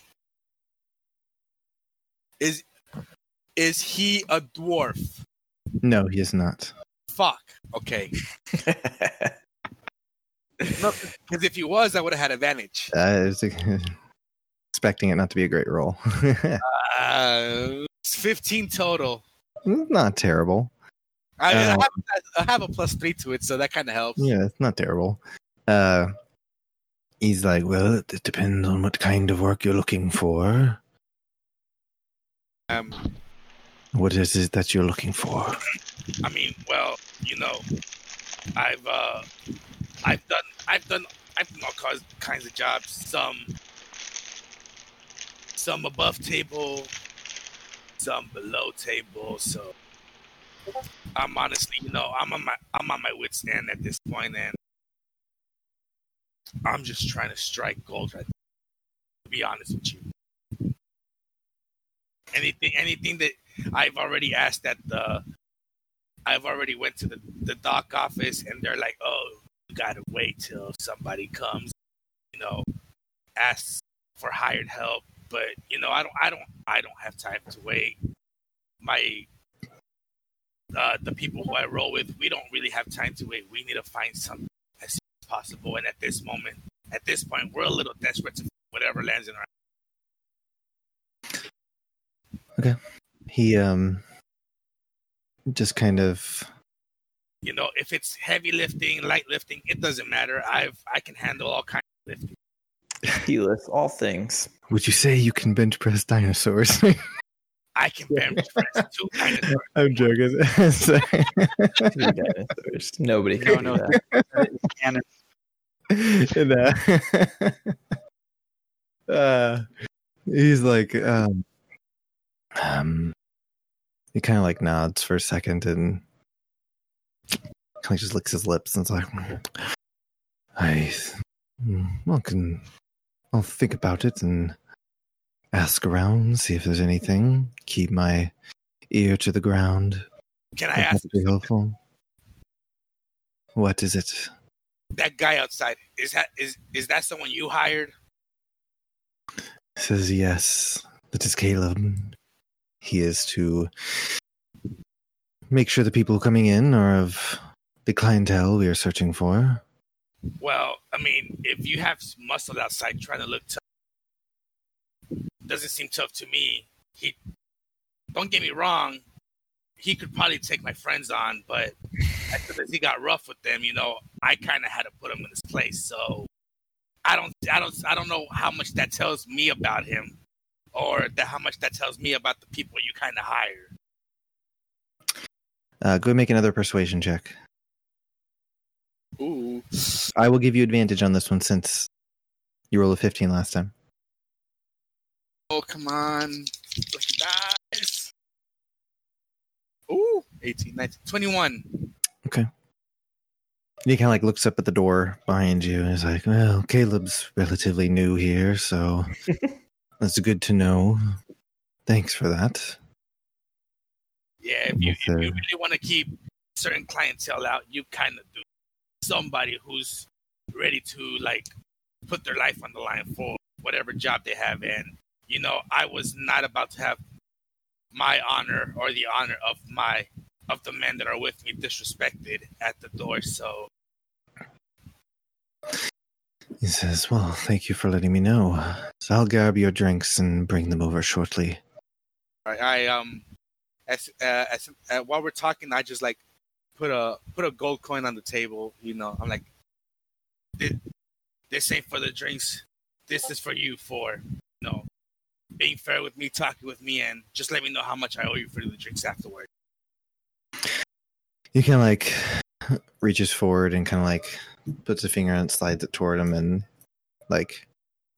Is is he a dwarf? No, he is not. Fuck. Okay. Because if he was, I would have had advantage. Uh, I was expecting it not to be a great roll. Uh, it's 15 total. not terrible. I, I, Uh, have, I have a plus three to it, so that kind of helps. Yeah, it's not terrible. He's like, well, it, it depends on what kind of work you're looking for. Um, What is it that you're looking for? I mean, well, you know, I've uh, I've done I've done I've done all kinds kinds of jobs. Some some above table, some below table. So I'm honestly, you know, I'm on my I'm on my wit's end at this point, and I'm just trying to strike gold. Right now, to be honest with you, anything anything that I've already asked at the I've already went to the, the dock office and they're like, oh, you gotta wait till somebody comes, you know, asks for hired help. But you know, I don't, I don't, I don't have time to wait. My, uh, the people who I roll with, we don't really have time to wait. We need to find something possible. And at this moment, at this point, we're a little desperate to whatever lands in our. Okay, he um just kind of You know, if it's heavy lifting, light lifting, it doesn't matter. I've, I can handle all kinds of lifting. he lifts all things. would you say you can bench press dinosaurs? I can bench press two dinosaurs. I'm joking. Sorry. Three dinosaurs. Nobody can No, do no. that. And, uh, uh, he's like, um, um, he kind of like nods for a second and kind of just licks his lips and it's like, I, well, can, I'll think about it and ask around, see if there's anything. Keep my ear to the ground. Can I ask be helpful. What is it? That guy outside? Is that is is that someone you hired? says yes that is caleb he is to make sure the people coming in are of the clientele we are searching for Well, I mean, if you have muscle outside trying to look tough, doesn't seem tough to me. He, don't get me wrong, he could probably take my friends on, but as soon as he got rough with them, you know, I kind of had to put him in his place. So I don't, I don't, I don't know how much that tells me about him, or that how much that tells me about the people you kind of hire. uh, go make another persuasion check Ooh, i will give you advantage on this one since you rolled a 15 last time oh come on. Ooh, 18, 19, 21. Okay. he kind of like looks up at the door behind you and is like well caleb's relatively new here so that's good to know thanks for that Yeah, if you, if you really want to keep certain clientele out, you kind of do. Somebody who's ready to like put their life on the line for whatever job they have, and you know, I was not about to have my honor or the honor of my of the men that are with me disrespected at the door. So He says, Well, thank you for letting me know. So I'll grab your drinks and bring them over shortly. I, I um, as uh, as uh, while we're talking, I just like put a put a gold coin on the table. You know, I'm like, this, this ain't for the drinks. This is for you for you know being fair with me, talking with me, and just let me know how much I owe you for the drinks afterward. You can like reaches forward and kind of like puts a finger and slides it toward him and like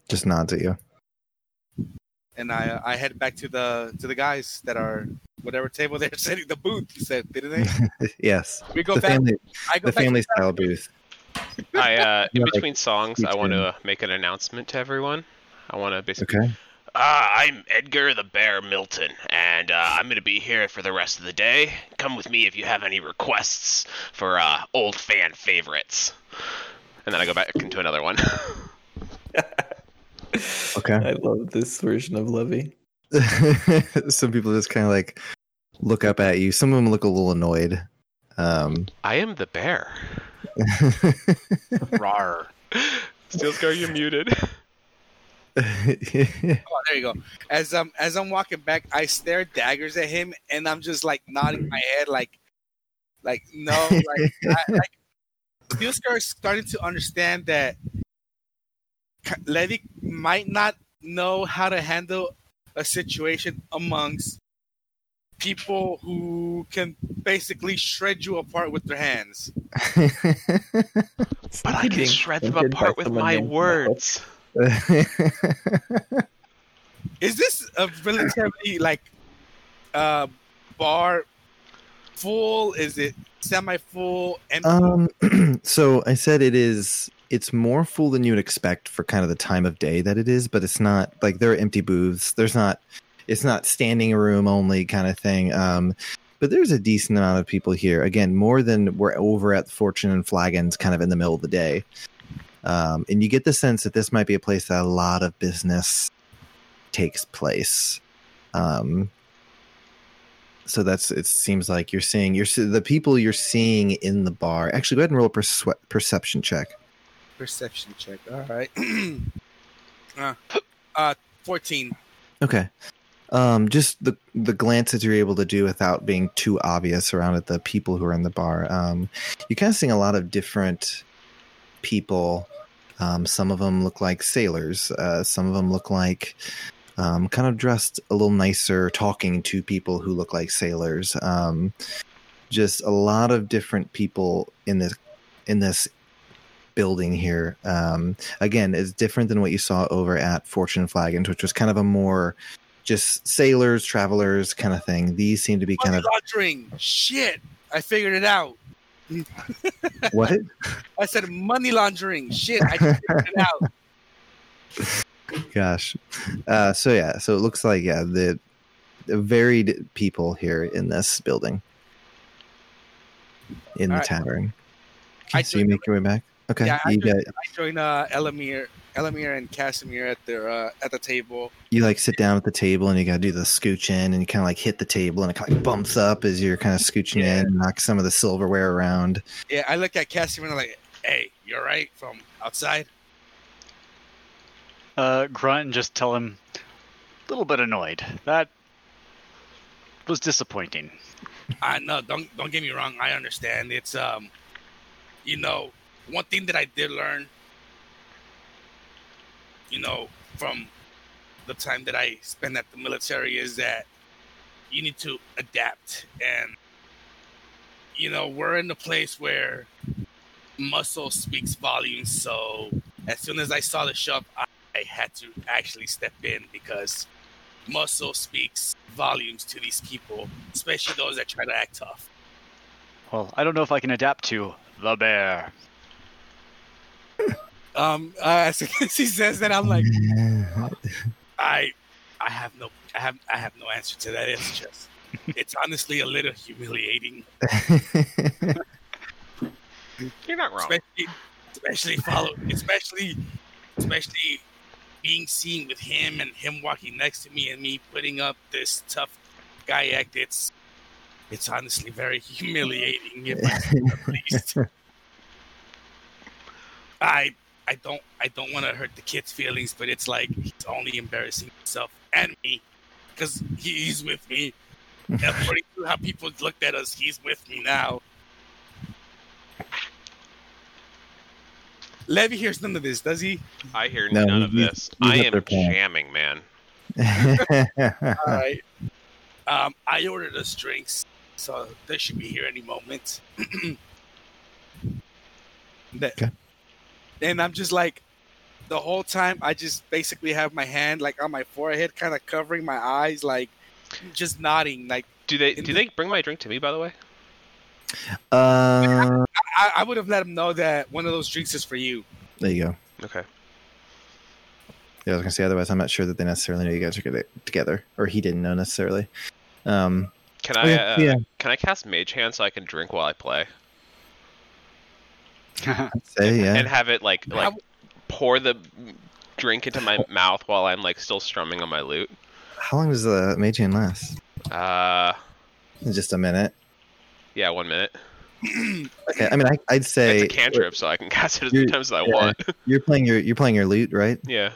just nods at you. And I uh, I head back to the to the guys that are whatever table they're setting the booth. You said, didn't they? yes, We go the back. family I go the back family to style booth. I uh, in Yeah, like, between songs, I want to make an announcement to everyone. I want to basically. Okay. Uh, I'm Edgar the Bear Milton, and uh, I'm going to be here for the rest of the day. Come with me if you have any requests for uh, old fan favorites. And then I go back into another one. Okay. I love this version of Levy. Some people just kind of like look up at you. Some of them look a little annoyed. Um, I am the bear. Rar. Steelscar, you're muted. Oh, there you go. As I'm as I'm walking back, I stare daggers at him, and I'm just like nodding my head, like, like no, like, I, like Steelscar is starting to understand that K- Levy might not know how to handle a situation amongst people who can basically shred you apart with their hands. But I can shred them apart with my named words. Is this a relatively like uh, bar full? Is it semi full? And um, so I said it is. It's more full than you would expect for kind of the time of day that it is, but it's not like there are empty booths. There's not. It's not standing room only kind of thing. Um, but there's a decent amount of people here. Again, more than we're over at Fortune and Flagons, kind of in the middle of the day. Um, and you get the sense that this might be a place that a lot of business takes place. Um, so that's it. Seems like you're seeing you're the people you're seeing in the bar. Actually, go ahead and roll a perce- perception check. perception check. All right. uh, uh, fourteen. Okay. Um, just the the glances you're able to do without being too obvious around at the people who are in the bar. Um, you kind of seeing a lot of different people. Um, some of them look like sailors. Uh, some of them look like um, kind of dressed a little nicer, talking to people who look like sailors. Um, just a lot of different people in this in this building here. Um, again, it's different than what you saw over at Fortune Flagons, which was kind of a more just sailors, travelers kind of thing. These seem to be kind Money of laundering. Shit, I figured it out. What? I said money laundering. Shit, I just figured it out. Gosh. Uh, so yeah, so it looks like yeah the, the varied people here in this building, in the All right. tavern. I so you joined make your way back. Okay, Yeah, I you joined- got I joined uh, Elamir, Elamir and Casimir at their uh, at the table. you like sit down at the table and you got to do the scooch in and you kind of like hit the table and it kind of like bumps up as you're kind of scooching Yeah. in, and knock some of the silverware around. Yeah, I look at Casimir and I'm like, "Hey, you're right from outside." Uh, grunt and just tell him a little bit annoyed. That was disappointing. I no, don't don't get me wrong. I understand. It's um, you know, one thing that I did learn, you know, from the time that I spent at the military is that you need to adapt, and you know, we're in a place where muscle speaks volumes. So as soon as I saw the shop, I, I had to actually step in because muscle speaks volumes to these people, especially those that try to act tough. Well, I don't know if I can adapt to the bear. Um, uh, as soon as he says that, I'm like, I, I have no, I have, I have no answer to that. It's just, it's honestly a little humiliating, You're not wrong. especially, especially follow, especially, especially being seen with him and him walking next to me and me putting up this tough guy act. It's, it's honestly very humiliating. If I say the least. I I don't I don't want to hurt the kid's feelings, but it's like he's only embarrassing himself and me because he's with me. According to how people looked at us, he's with me now. Levy hears none of this, does he? I hear no, none of this. I am jamming, man. All right. Um, I ordered us drinks, so they should be here any moment. okay. And I'm just like, the whole time, I just basically have my hand like on my forehead, kind of covering my eyes, like just nodding. Like Do they do the- they bring my drink to me? By the way, uh, I, I would have let him know that one of those drinks is for you. there you go. okay. Yeah, I was gonna say. Otherwise, I'm not sure that they necessarily knew you guys were gonna- together, or he didn't know necessarily. Um, Can Oh, I yeah, uh, yeah. can I cast Mage Hand so I can drink while I play I'd say yeah. and have it like like pour the drink into my mouth while I'm like still strumming on my lute? How long does the mage hand last? Uh, Just a minute. yeah, one minute. Okay. I mean, I, I'd say It's a cantrip, so I can cast it as many times as I yeah. want. you're playing your you're playing your lute, right? yeah.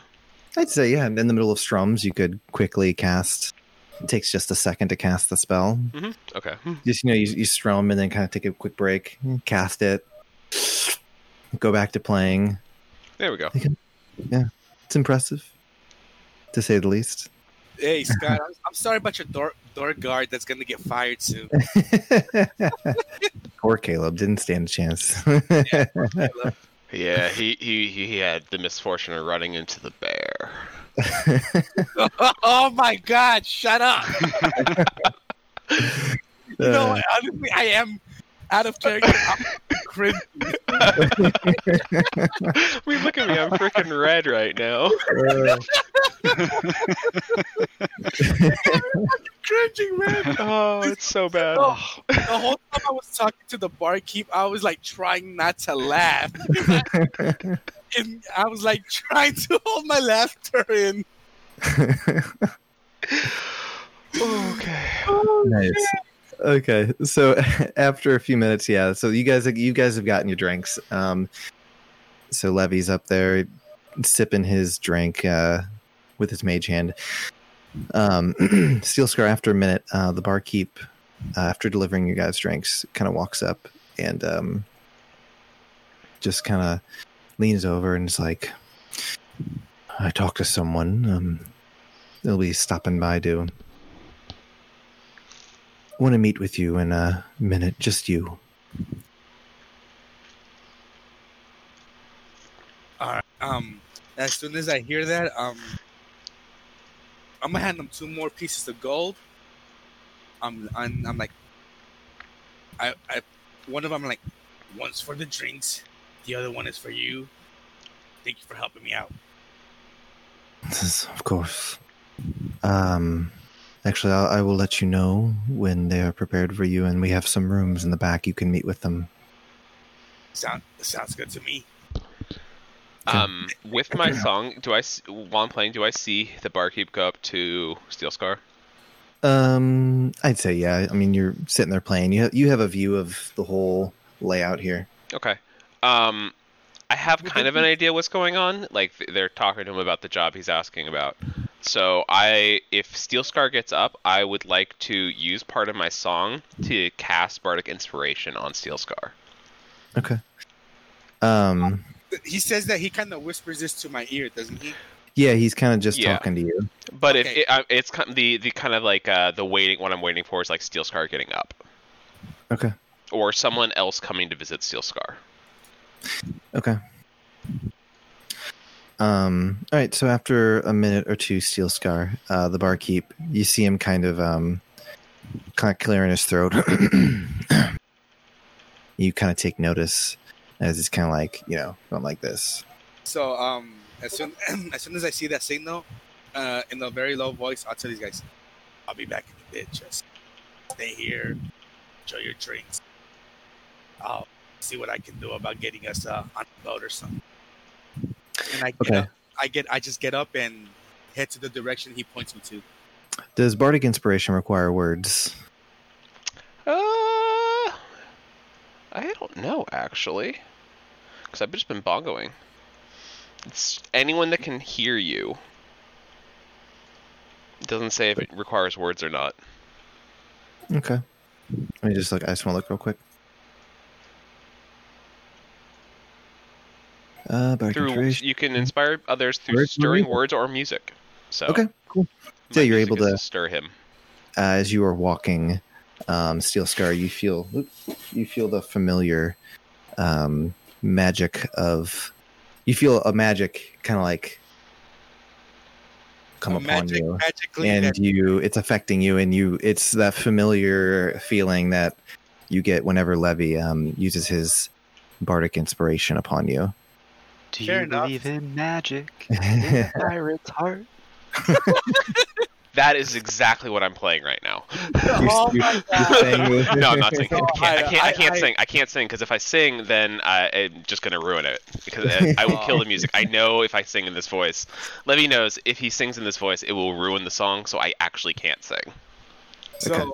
I'd say yeah. In the middle of strums, you could quickly cast. It takes just a second to cast the spell. hmm Okay. Just you know, you, you strum and then kind of take a quick break, cast it, go back to playing. There we go. Yeah, it's impressive, to say the least. Hey Scott, I'm, I'm sorry about your door door guard that's gonna get fired soon. Poor Caleb didn't stand a chance. Yeah, he, he he had the misfortune of running into the bear. oh my God! Shut up. you know, honestly, I am out of character. I'm cringe. I mean, look at me. I'm freaking red right now. cringing, man. Oh, it's so bad. Oh. The whole time I was talking to the barkeep, I was like trying not to laugh. and I was like trying to hold my laughter in. Okay. Oh, nice. Okay, so after a few minutes, yeah. So you guys, you guys have gotten your drinks. Um, so Levy's up there sipping his drink uh, with his mage hand. Um, Steel Scar. After a minute, uh, the barkeep, uh, after delivering you guys drinks, kind of walks up and um, just kind of leans over and is like, "I talked to someone. Um, they'll be stopping by to." Want to meet with you in a minute, just you. All right. Um, as soon as I hear that, um, I'm gonna hand them two more pieces of gold. I'm, I'm, I'm like, I, I, one of them like, one's for the drinks, the other one is for you. Thank you for helping me out. of course. Um, actually, I'll, I will let you know when they are prepared for you, and we have some rooms in the back. You can meet with them. Sound sounds good to me. Um, with my song, do I while I'm playing, do I see the barkeep go up to Steel Scar? Um, I'd say yeah. I mean, you're sitting there playing. You have, you have a view of the whole layout here. Okay. Um, I have kind of an idea what's going on. Like they're talking to him about the job he's asking about. So I, if Steel Scar gets up, I would like to use part of my song to cast Bardic Inspiration on Steel Scar. Okay. Um, He says that he kind of whispers this to my ear, doesn't he? yeah, he's kind of just Yeah. talking to you. But if Okay. it, uh, it's kind of the the kind of like uh, the waiting, what I'm waiting for is like Steel Scar getting up, Okay. or someone else coming to visit Steel Scar. Okay. Um, all right, so after a minute or two, Steel Scar, uh, the barkeep, you see him kind of um, kind of clearing his throat. you kind of take notice as he's kind of like you know going like this. So um, as soon as soon as I see that signal, uh, in a very low voice, I'll tell these guys, I'll be back in a bit. Just stay here, enjoy your drinks. I'll see what I can do about getting us uh, on a boat or something. And I get Okay. up, I get I just get up and head to the direction he points me to. Does bardic inspiration require words? Uh, I don't know actually, because I've just been bongoing. It's anyone that can hear you. It doesn't say if it requires words or not. Okay. Let me just look. I just want to look real quick. Uh, bardic through inspiration. you can inspire others through Words or stirring music? words or music. So Okay, cool. So you're able is to- stir him. uh, as you are walking um, steel scar you feel oop, you feel the familiar um, magic of you feel a magic kind of like come A upon magic, you magically. and that- you it's affecting you and you it's that familiar feeling that you get whenever levy um, uses his bardic inspiration upon you Do Fair you enough. believe in magic? In pirate's heart. That is exactly what I'm playing right now. Oh you're- you're god. saying this- no, I'm not singing. I can't. I I- can't. I, I- can't I- sing. I can't sing because if I sing, then I, I'm just gonna ruin it because I, I will kill the music. I know if I sing in this voice, Levy knows if he sings in this voice, it will ruin the song. So I actually can't sing. So, Okay.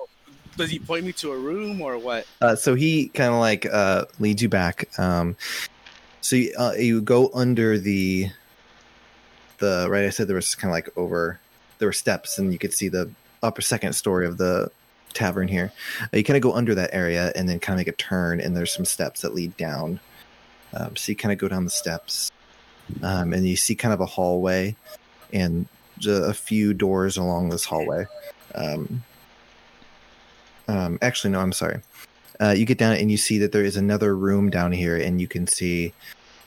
does he point me to a room or what? Uh, so he kind of like uh, leads you back. Um, so you, uh, you go under the the right. I said there was kind of like over there were steps, and you could see the upper second story of the tavern here. Uh, you kind of go under that area, and then kind of make a turn, and there's some steps that lead down. Um, so you kind of go down the steps, um, and you see kind of a hallway, and a few doors along this hallway. Um, um, actually, no, I'm sorry uh, you get down and you see that there is another room down here, and you can see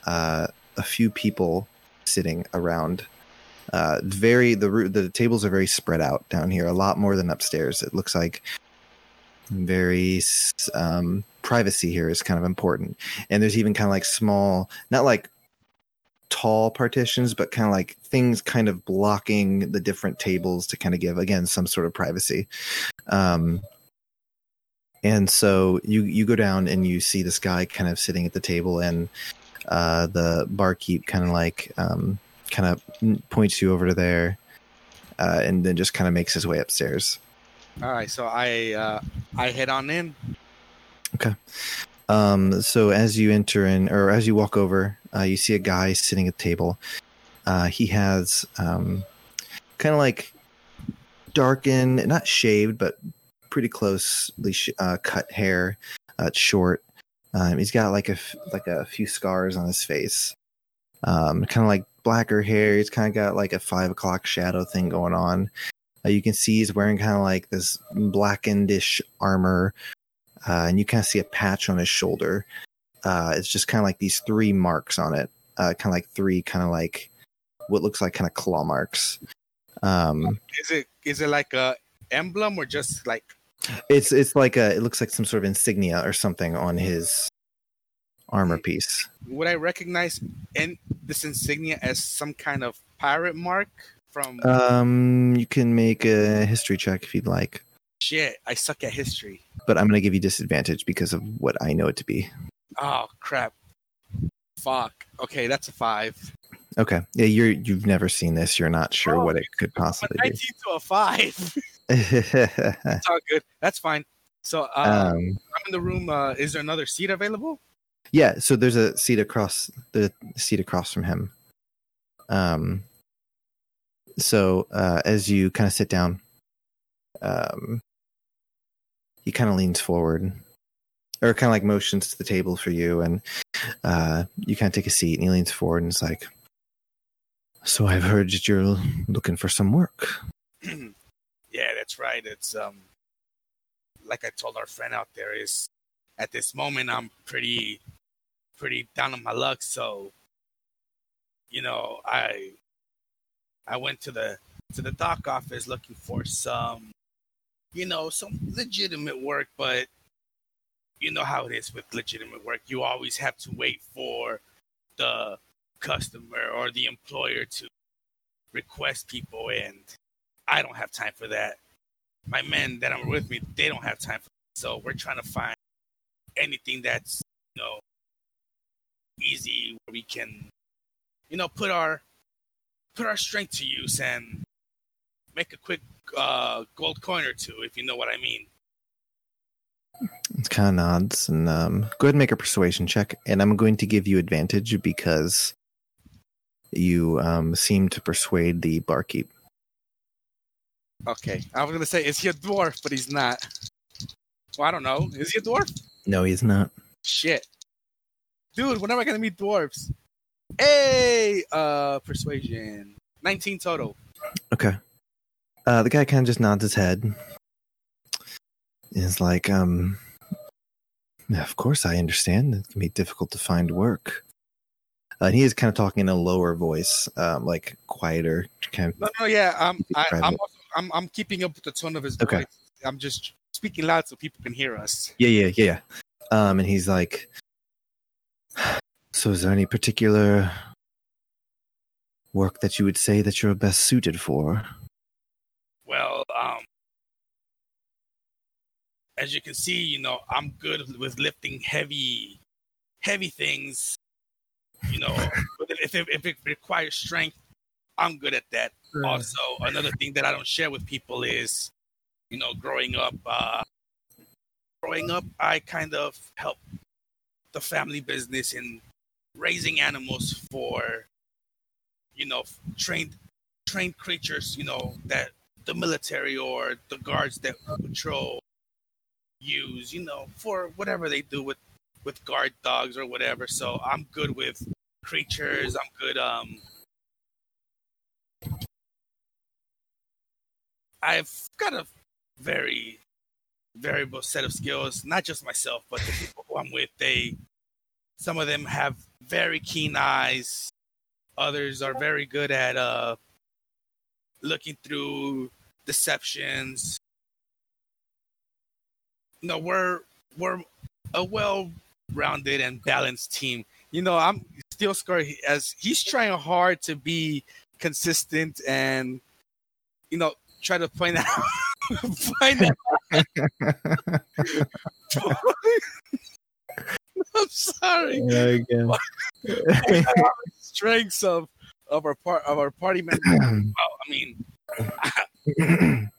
uh, a few people sitting around. Uh, very the the tables are very spread out down here, a lot more than upstairs. It looks like very um, privacy here is kind of important, and there's even kind of like small, not like tall partitions, but kind of like things kind of blocking the different tables to kind of give again some sort of privacy. Um, and so you you go down and you see this guy kind of sitting at the table and uh, the barkeep kind of like um, kind of points you over to there uh, and then just kind of makes his way upstairs All right, so I uh, I head on in. Okay. Um, so as you enter in or as you walk over uh, you see a guy sitting at the table uh, he has um, kind of like darkened not shaved but pretty closely sh- uh, cut hair uh, short. Um, he's got like a f- like a few scars on his face. Um, kind of like blacker hair. He's kind of got like a five o'clock shadow thing going on. Uh, you can see he's wearing kind of like this blackenedish armor uh, and you kind of see a patch on his shoulder. Uh, it's just kind of like these three marks on it uh, kind of like three kind of like what looks like kind of claw marks. Um, Is it is it like a emblem or just like It's it's like a it looks like some sort of insignia or something on his armor piece. would I recognize in this insignia as some kind of pirate mark from Um, you can make a history check if you'd like, shit? I suck at history. but I'm going to give you disadvantage because of what I know it to be. Oh crap! Fuck. Okay, that's a five. Okay, yeah, you're you've never seen this. You're not sure Oh, what it could possibly A possibly nineteen to a five. It's all good. That's fine. So uh, um, I'm in the room. Uh, is there another seat available? yeah, so there's a seat across the seat across from him. Um, so uh, as you kind of sit down, um, he kind of leans forward, or kind of like motions to the table for you, and uh, you kind of take a seat, and he leans forward and is like, "So I've heard that you're looking for some work." yeah, that's right. It's um, like I told our friend out there, is at this moment I'm pretty, pretty down on my luck. So, you know, I, I went to the to the dock office looking for some, you know, some legitimate work, but you know how it is with legitimate work. You always have to wait for the customer or the employer to request people and I don't have time for that. My men that are with me, they don't have time for that. So we're trying to find anything that's, you know, easy where we can, you know, put our put our strength to use and make a quick uh, gold coin or two, if you know what I mean. It kind of nods and um, go ahead and make a persuasion check, and I'm going to give you advantage because you um, seem to persuade the barkeep. Okay, I was gonna say, is he a dwarf? But he's not. Well, I don't know. Is he a dwarf? No, he's not. Shit, dude. When am I gonna meet dwarves? Hey, uh, persuasion. 19 total. Okay. Uh, the guy kind of just nods his head. Is like, um, of course I understand. It can be difficult to find work. Uh, he is kind of talking in a lower voice, um, like quieter, kind of. No, no, yeah. Um, I, I'm, also, I'm, I'm keeping up with the tone of his Okay. voice. I'm just speaking loud so people can hear us. Yeah, yeah, yeah, yeah. Um, and he's like, so is there any particular work that you would say that you're best suited for? Well, um, as you can see, you know, I'm good with lifting heavy, heavy things. You know, if it, if it requires strength, I'm good at that. Also, another thing that I don't share with people is, you know, growing up, uh, growing up, I kind of helped the family business in raising animals for, you know, trained trained creatures, you know, that the military or the guards that patrol use, you know, for whatever they do with with guard dogs or whatever. So I'm good with creatures. I'm good. Um, I've got a very variable set of skills. Not just myself, but the people who I'm with. They, some of them have very keen eyes. Others are very good at uh, looking through deceptions. No, we're we're a well-rounded and balanced team. You know, I'm Steel Scar as he's trying hard to be consistent and you know try to find out find out. I'm sorry. again. Strengths of of our part of our party members. Well, I mean,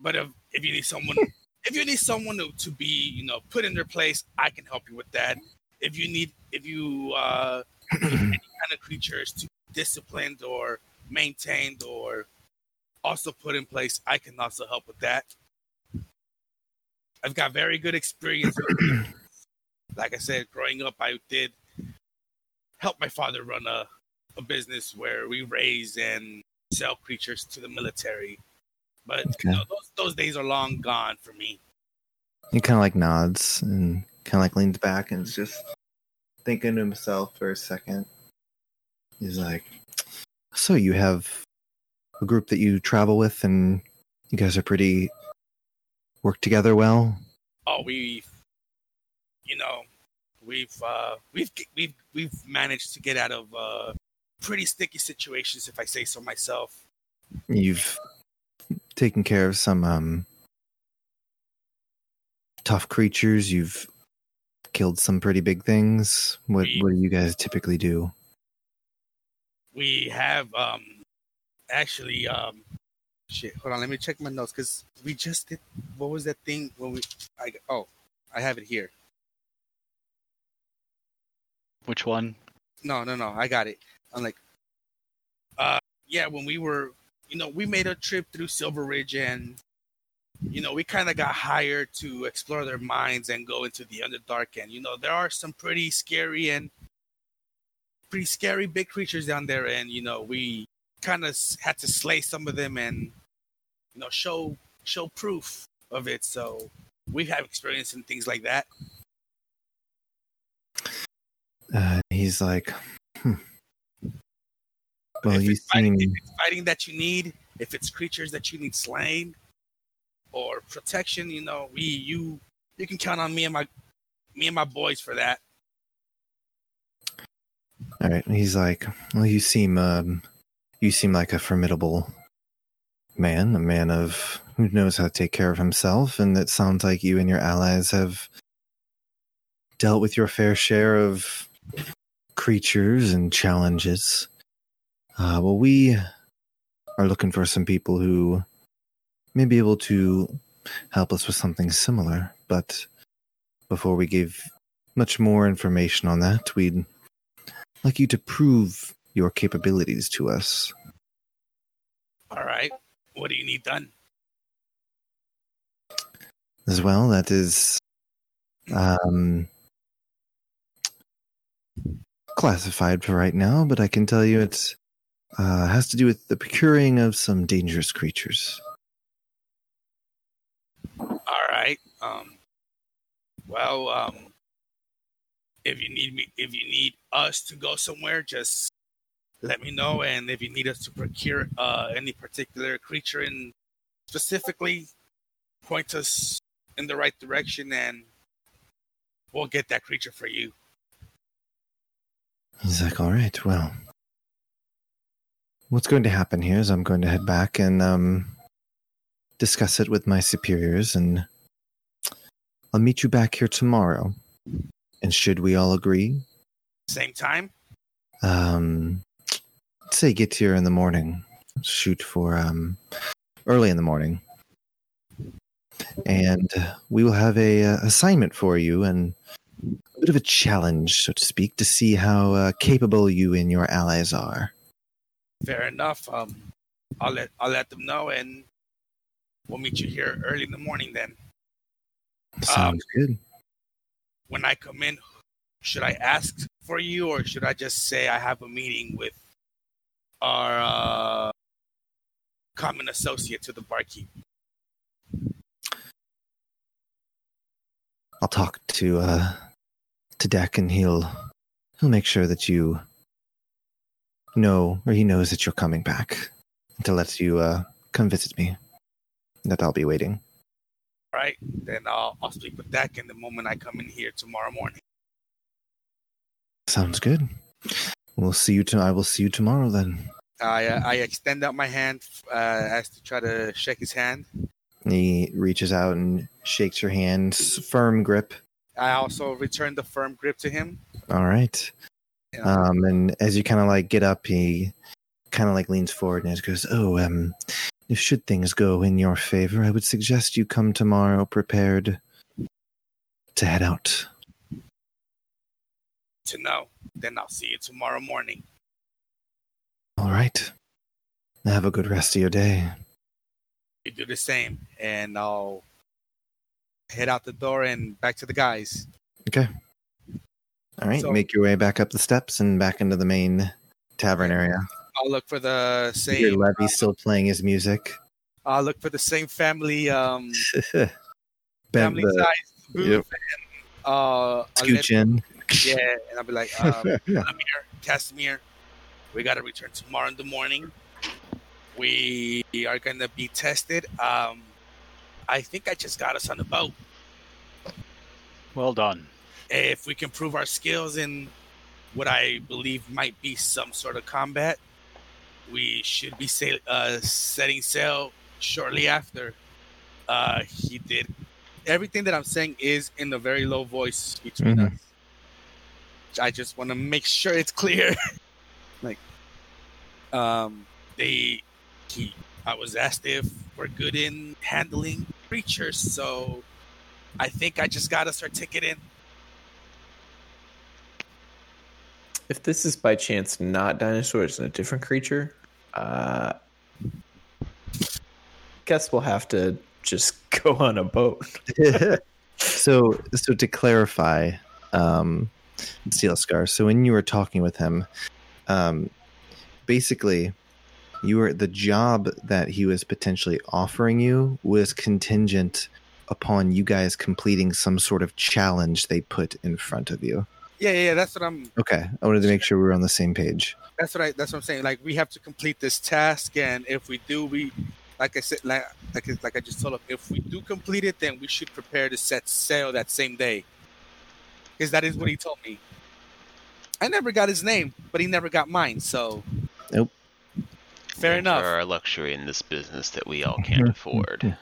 but if if you need someone if you need someone to, to be you know put in their place i can help you with that if you need if you uh need any kind of creatures to be disciplined or maintained or also put in place i can also help with that i've got very good experience like i said growing up i did help my father run a, a business where we raise and sell creatures to the military but Okay. you know, those those days are long gone for me. He kind of like nods and kind of like leans back and is just thinking to himself for a second. He's like, "So you have a group that you travel with, and you guys are pretty work together well." Oh, we've, you know, we've uh, we've we've we've managed to get out of uh, pretty sticky situations, if I say so myself. You've taken care of some um, tough creatures. You've killed some pretty big things. What We- What do you guys typically do? We have um, actually um, shit. Hold on, let me check my notes because we just did. What was that thing when we? I oh, I have it here. Which one? No, no, no. I got it. I'm like, uh, yeah. When we were, you know, we made a trip through Silver Ridge, and you know, we kind of got hired to explore their minds and go into the Underdark. And you know, there are some pretty scary and pretty scary big creatures down there, and you know, we kind of had to slay some of them and you know, show show proof of it. So we have experience in things like that. Uh, he's like, hmm. "Well, you fighting, seem." if fighting that you need, if it's creatures that you need slain or protection, you know, we you you can count on me and my me and my boys for that. All right. He's like, well, you seem, um, you seem like a formidable man, a man of who knows how to take care of himself, and it sounds like you and your allies have dealt with your fair share of creatures and challenges. Uh, well, we are looking for some people who may be able to help us with something similar, but before we give much more information on that, we'd like you to prove your capabilities to us. All right. What do you need done? As well, that is um classified for right now, but I can tell you it uh, has to do with the procuring of some dangerous creatures. All right. Um, well, um, if you need me, if you need us to go somewhere, just let me know. And if you need us to procure uh, any particular creature, and specifically point us in the right direction, and we'll get that creature for you. He's like, all right, well, what's going to happen here is I'm going to head back and um, discuss it with my superiors, and I'll meet you back here tomorrow. And should we all agree, Same time. um, say get here in the morning. Shoot for um, early in the morning, and uh, we will have a uh, assignment for you and a bit of a challenge, so to speak, to see how uh, capable you and your allies are. Fair enough. Um, I'll let I'll let them know, and we'll meet you here early in the morning. Then, Sounds good. when I come in, should I ask for you, or should I just say I have a meeting with our uh, common associate to the barkeep? I'll talk to uh, to Deck, and he'll he'll make sure that you know, or he knows that you're coming back to let you uh, come visit me. That I'll be waiting. All right. Then I'll I'll speak with Dak in the moment I come in here tomorrow morning. Sounds good. We'll see you. To- I will see you tomorrow then. I uh, I extend out my hand uh, as to try to shake his hand. He reaches out and shakes your hand, firm grip. I also return the firm grip to him. All right. Yeah. Um, and as you kind of like get up, he kind of like leans forward and goes, "Oh, um, if should things go in your favor, I would suggest you come tomorrow prepared to head out." to know. Then I'll see you tomorrow morning. All right. Have a good rest of your day. You do the same, and I'll head out the door and back to the guys. Okay. All right. So- Make your way back up the steps and back into the main tavern area. I'll look for the same. Your same. Levy still playing his music. I'll look for the same family um family the size booth. yep. And, uh, scooch in. yeah, and I'll be like, um, Amir, Casimir, we got to return tomorrow in the morning. We are going to be tested. Um, I think I just got us on the boat. Well done. If we can prove our skills in what I believe might be some sort of combat, we should be sail- uh, setting sail shortly after. Uh, he did everything that I'm saying is in a very low voice between Mhm. us. I just want to make sure it's clear. like, um, they, he, I was asked if we're good in handling creatures, so I think I just got us our ticket in. If this is by chance not dinosaurs and a different creature, uh, guess we'll have to just go on a boat. so so to clarify um steel scar so when you were talking with him um basically you were the job that he was potentially offering you was contingent upon you guys completing some sort of challenge they put in front of you Yeah, yeah, yeah, that's what I'm. okay i wanted to make sure we were on the same page That's what I. That's what I'm saying. Like we have to complete this task, and if we do, we, like I said, like like like I just told him, if we do complete it, then we should prepare to set sail that same day. Because that is what he told me. I never got his name, but he never got mine. So. Nope. Fair enough. There are a luxury in this business that we all can't afford.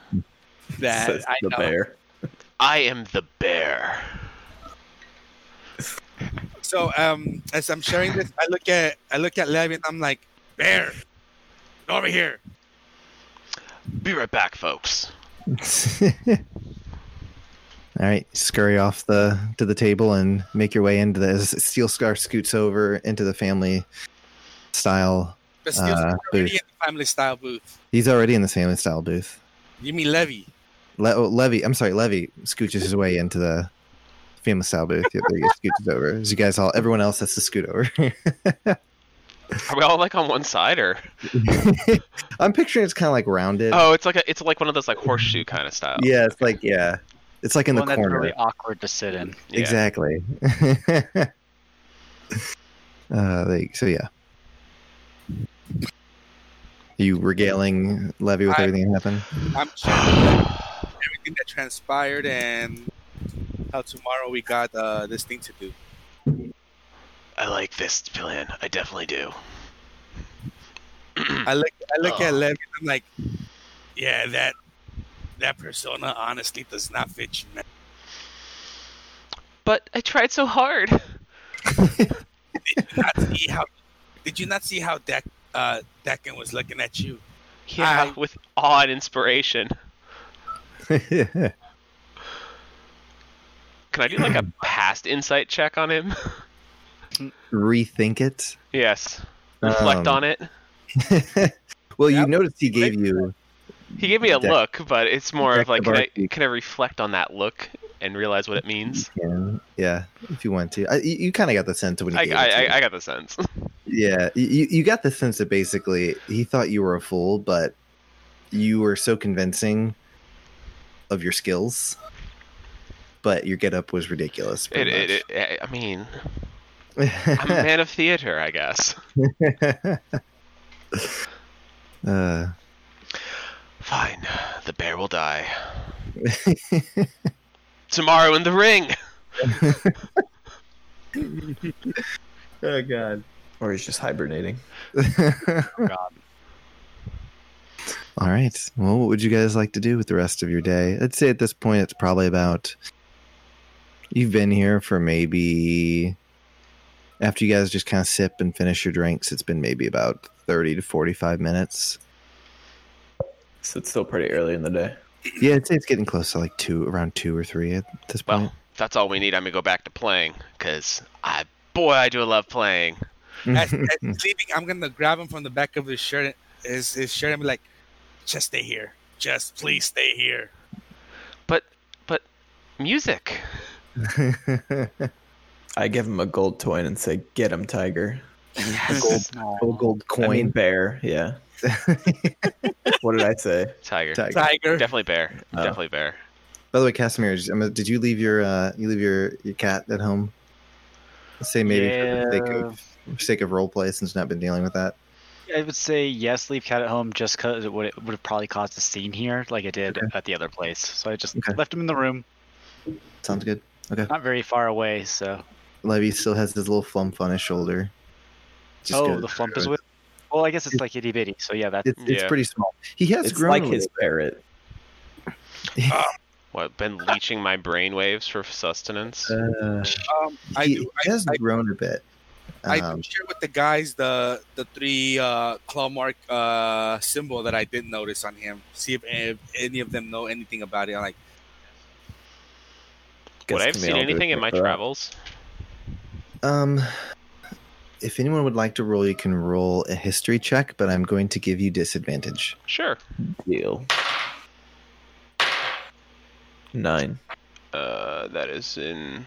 That Says I the know. bear. I am the bear. So um, as I'm sharing this, I look at I look at Levy and I'm like, Bear, go over here. Be right back, folks. All right, scurry off the to the table and make your way into the Steel Scar scoots over into the family style. But still Uh, already booth. in the family style booth. He's already in the family style booth. You mean Levy? Le- oh, Levy, I'm sorry, Levy scooches his way into the famous style booth. Yeah, there you go, scooches over. As you guys all, everyone else has to scoot over. Are we all like on one side or? I'm picturing it's kind of like rounded. Oh, it's like a, it's like one of those like horseshoe kind of style. yeah, it's like yeah, it's like in One the that's corner. really awkward to sit in. Yeah. Exactly. uh, they, so yeah. You regaling Levy with I- everything that happened? I'm sharing everything that transpired and how tomorrow we got uh, this thing to do. I like this plan. I definitely do. I look I look at Oh. Levy and I'm like, yeah, that that persona honestly does not fit you, man. But I tried so hard. Did you not see how did you not see how Deck uh Decken was looking at you? Yeah, I- with awe and inspiration. Can I do like a past insight check on him? Rethink it. yes. Reflect Um, on it. well, you That noticed he gave you. He gave me a Deck- look, but it's more Deck of like, can I, can I reflect on that look and realize what it means? Yeah, yeah, if you want to. I, you you kind of got the sense of when he I, gave I, it to you. I, I got the sense. Yeah, you, you got the sense that basically he thought you were a fool, but you were so convincing of your skills, but your getup was ridiculous. It, it, it, I mean. I'm a man of theater, I guess. uh, Fine. The bear will die. Tomorrow in the ring! oh god. Or he's just hibernating. God. All right. Well, what would you guys like to do with the rest of your day? I'd say at this point it's probably about. You've been here for maybe. After you guys just kind of sip and finish your drinks, it's been maybe about 30 to 45 minutes. So it's still pretty early in the day. Yeah, I'd it's getting close to like two, around two or three at this point. Well, if that's all we need, I'm gonna go back to playing, because I, boy, I do love playing. As, as he's leaving, I'm gonna grab him from the back of his shirt his, his shirt and be like, just stay here. Just please stay here. But, but, music. I give him a gold coin and say, "Get him, tiger." Yes. Gold, gold I mean, coin. bear. Yeah. what did I say? Tiger. Tiger. Tiger. Definitely bear. Oh. Definitely bear. By the way, Casimir, did- you leave your uh, you leave your, your cat at home? Say maybe for the sake of for sake of role play, since you've not been dealing with that. I would say yes, leave cat at home just because it would it would have probably caused a scene here, like it did Okay. at the other place. So I just Okay. left him in the room, Sounds good. Okay. not very far away. So Levy still has his little flump on his shoulder. Just oh, the flump is with. Well, I guess it's like itty bitty. So yeah, that's It's, it's Yeah. pretty small. He has It's grown like his parrot. little. What, been leeching my brainwaves for sustenance? Uh, Um, I he, do. he I, has I, grown a bit. I Um, do share with the guys the the three uh, claw mark uh, symbol that I did notice on him. See if, if any of them know anything about it. I'm like, Guess Would I have seen anything in my travels? Um, if anyone would like to roll, you can roll a history check, but I'm going to give you disadvantage. Sure. Deal. Nine. Uh, that is in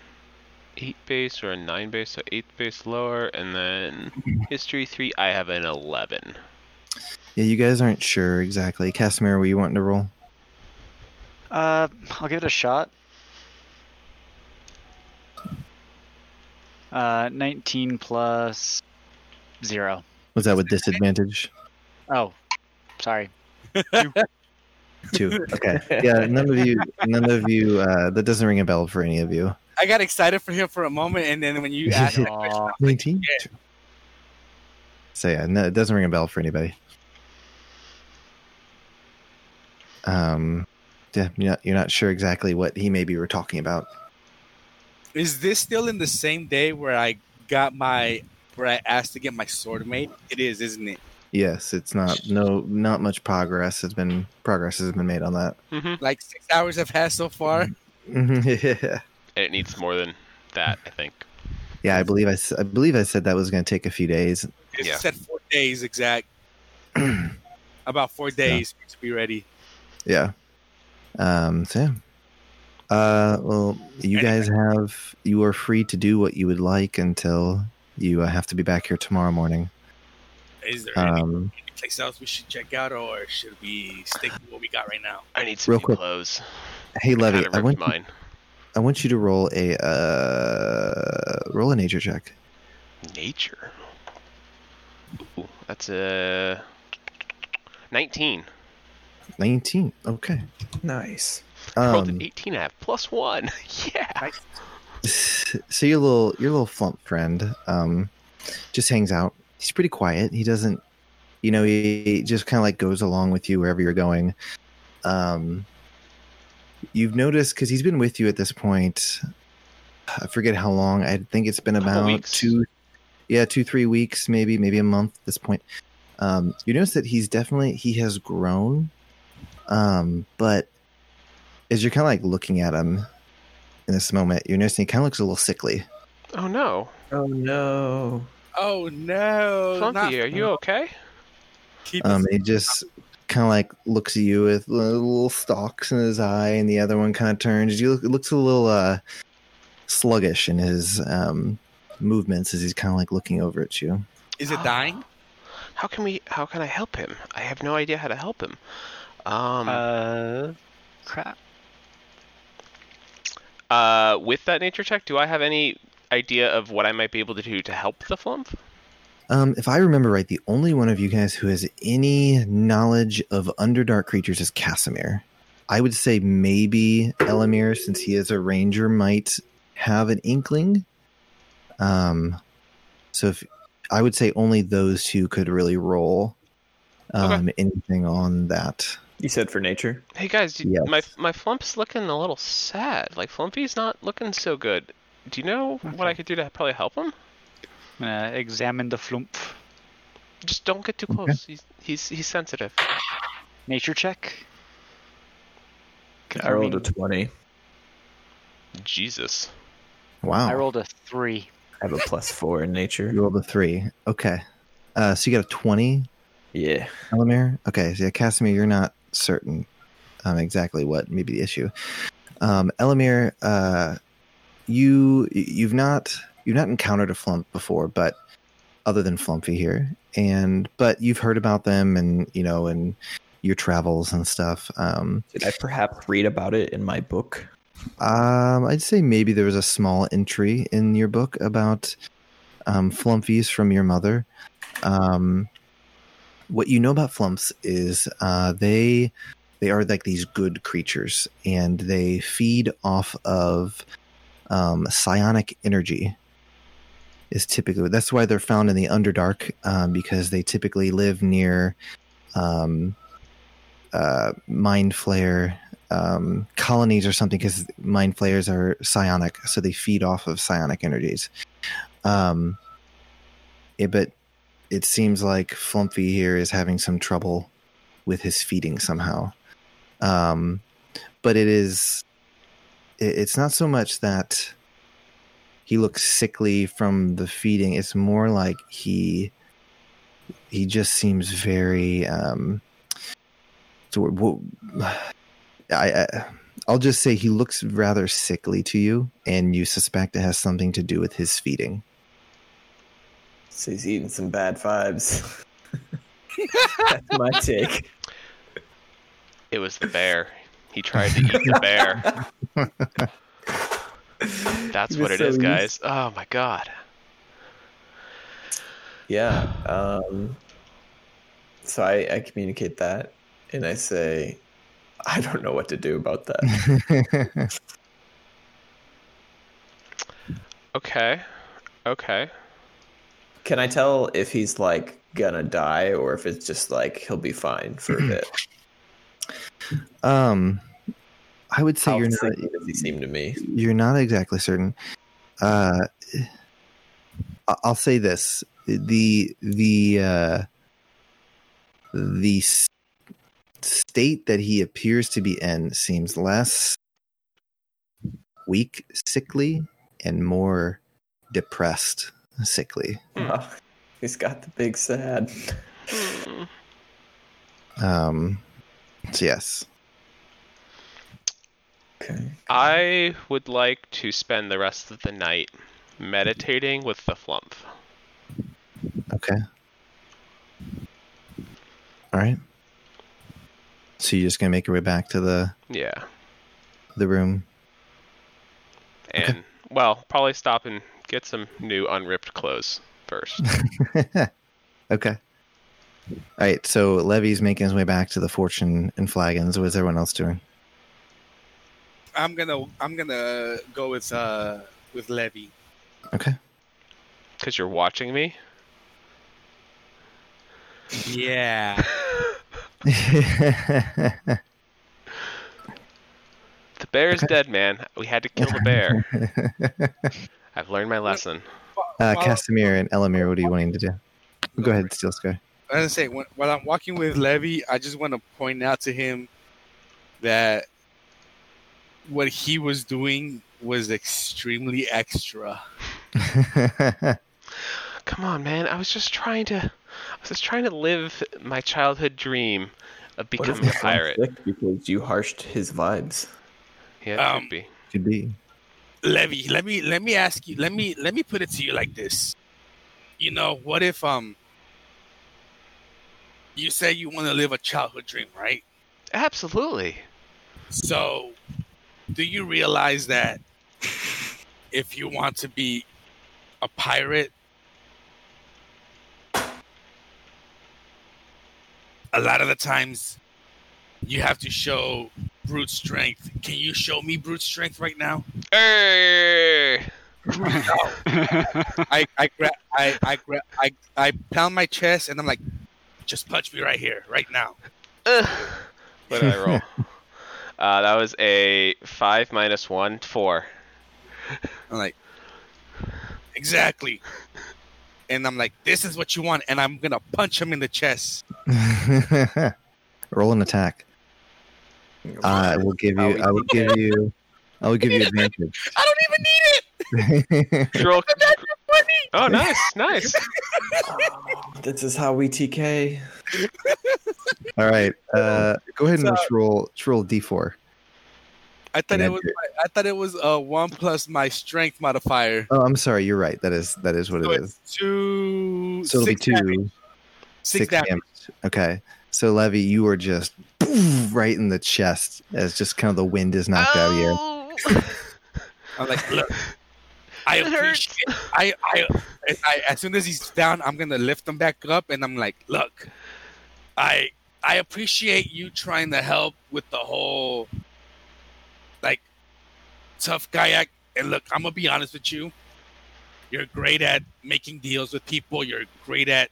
eight base or a nine base, so eight base lower, and then history three. I have an eleven. Yeah, you guys aren't sure exactly. Casimir, were you wanting to roll? uh, I'll give it a shot. Uh, 19 plus zero. Was that with disadvantage? Oh, sorry. Two. Okay. Yeah, none of you. None of you. Uh, that doesn't ring a bell for any of you. I got excited for him for a moment, and then when you asked that question, Aw. Nineteen. yeah. So yeah, no, it doesn't ring a bell for anybody. Um, yeah, you're not, you're not sure exactly what he maybe were talking about. Is this still in the same day where I got my where I asked to get my sword made? It is, isn't it? Yes, it's not. No, not much progress has been progress has been made on that. Mm-hmm. Like six hours have passed so far. yeah, It needs more than that, I think. yeah. I believe I, s- I believe I said that was going to take a few days. It Yeah. said four days exact. About four days to be ready. Yeah. Um. So yeah. Uh, well, you guys have you are free to do what you would like until you uh, have to be back here tomorrow morning. Is there any, Um, any place else we should check out, or should we stick to what we got right now? I need some Real new quick. clothes. hey, Levy, Kinda I want mine. I want you to roll a uh, roll a nature check. Nature. Ooh, that's a 19. Nineteen. Okay. Nice. I rolled Um, an 18 I have plus one. yeah. so your little your little flump friend. Um just hangs out. He's pretty quiet. He doesn't you know he just kind of like goes along with you wherever you're going. Um you've noticed because he's been with you at this point i forget how long. I think it's been about two yeah two three weeks maybe maybe a month at this point. Um you notice that he's definitely he has grown. Um but as you're kind of like looking at him in this moment, you're noticing he kind of looks a little sickly. Oh no. Oh no. Oh no! Flumpy, not- are you okay? Keep Um, he just kind of like looks at you with little stalks in his eye, and the other one kind of turns. You look, looks a little uh, sluggish in his um, movements as he's kind of like looking over at you. is it dying? How can we how can I help him? I have no idea how to help him. Um Uh, crap. Uh with that nature check, do I have any idea of what I might be able to do to help the flump? Um, if I remember right, the only one of you guys who has any knowledge of Underdark creatures is Casimir. I would say maybe Elamir, since he is a ranger, might have an inkling. Um, so if I would say only those two could really roll um, anything on that. You said for nature. Hey guys, do- Yes. my my flump's looking a little sad. Like Flumpy's not looking so good. Do you know what I could do to probably help him? I'm gonna examine the flump. Just don't get too Okay. close. He's he's he's sensitive. Nature check. I rolled a 20. Jesus. Wow. I rolled a three. I have a plus four in nature. You rolled a three. Okay. Uh, so you got a 20, Yeah. Elamir? Okay. So yeah, Casimir, you're not certain um, exactly what may be the issue. Um, Elamir, uh, you you've not you've not encountered a flump before, but other than Flumpy here, and but you've heard about them, and you know, and your travels and stuff. Um, Did I perhaps read about it in my book? um, I'd say maybe there was a small entry in your book about um, flumpies from your mother. Um, what you know about flumps is uh, they they are like these good creatures, and they feed off of um, psionic energy. Is typically that's why they're found in the Underdark um, because they typically live near um, uh, mind flayer um, colonies or something because mind flayers are psionic, so they feed off of psionic energies. Um, but it seems like Flumpy here is having some trouble with his feeding somehow. Um, but it is, it, it's not so much that he looks sickly from the feeding. It's more like he, he just seems very, um, so I, I I'll just say he looks rather sickly to you, and you suspect it has something to do with his feeding. So he's eating some bad vibes. That's my take. It was the bear. He tried to eat the bear. That's what was it is, so guys. Oh my god. Yeah. Um, so I, I communicate that and I say, I don't know what to do about that. Okay. Okay. Can I tell if he's like gonna die or if it's just like he'll be fine for a bit? um, I would say How you're not does he seem to me? you're not exactly certain. Uh, I'll say this: the the uh, the state that he appears to be in seems less weak, sickly, and more depressed, sickly. Oh, he's got the big sad. Hmm. Um, so yes, Okay. I would like to spend the rest of the night meditating with the flump. Okay. All right. So you're just gonna make your way back to the Yeah. the room. And, well, probably stop and get some new unripped clothes first. okay. All right. So Levy's making his way back to the Fortune and Flagons. What is everyone else doing? I'm gonna I'm gonna go with uh with Levy. Okay. Because you're watching me? Yeah. The bear bear's dead, man. We had to kill the bear. I've learned my lesson. uh, Casimir and Elamir, what are you wanting to do? Go ahead, Steel Scar. I was gonna say when, while I'm walking with Levy, I just want to point out to him that what he was doing was extremely extra. Come on, man. I was just trying to. I was just trying to live my childhood dream of becoming a pirate. because you harshed his vibes? Yeah, it Um, could be. Could be. Levy, let me let me ask you. Let me let me put it to you like this. You know, what if um you say you want to live a childhood dream, right? Absolutely. So, do you realize that if you want to be a pirate, a lot of the times you have to show brute strength. Can you show me brute strength right now? Err. I I grab I I grab I I pound my chest and I'm like, just punch me right here, right now. Ugh. What did I roll? uh, that was a five minus one, four. I'm like, exactly. And I'm like, this is what you want, and I'm gonna punch him in the chest. Roll an attack. I will give you. I will give you. I will give you advantage. I don't even need it. Did roll- Oh, nice, nice. This is how we TK. All right. Uh, go ahead and just roll. Just roll d d4. I thought it was my, I thought it was a one plus my strength modifier. Oh, I'm sorry. You're right. That is that is what So it it's is. two. So it'll be two. damage. Six, damage. Okay. So Levy, you were just right in the chest as just kind of the wind is knocked out of you. Oh. I'm like, look, I It hurts. appreciate. I, I, as I, as soon as he's down, I'm gonna lift him back up, and I'm like, look, I, I appreciate you trying to help with the whole, like, tough guy act. And look, I'm gonna be honest with you. You're great at making deals with people. You're great at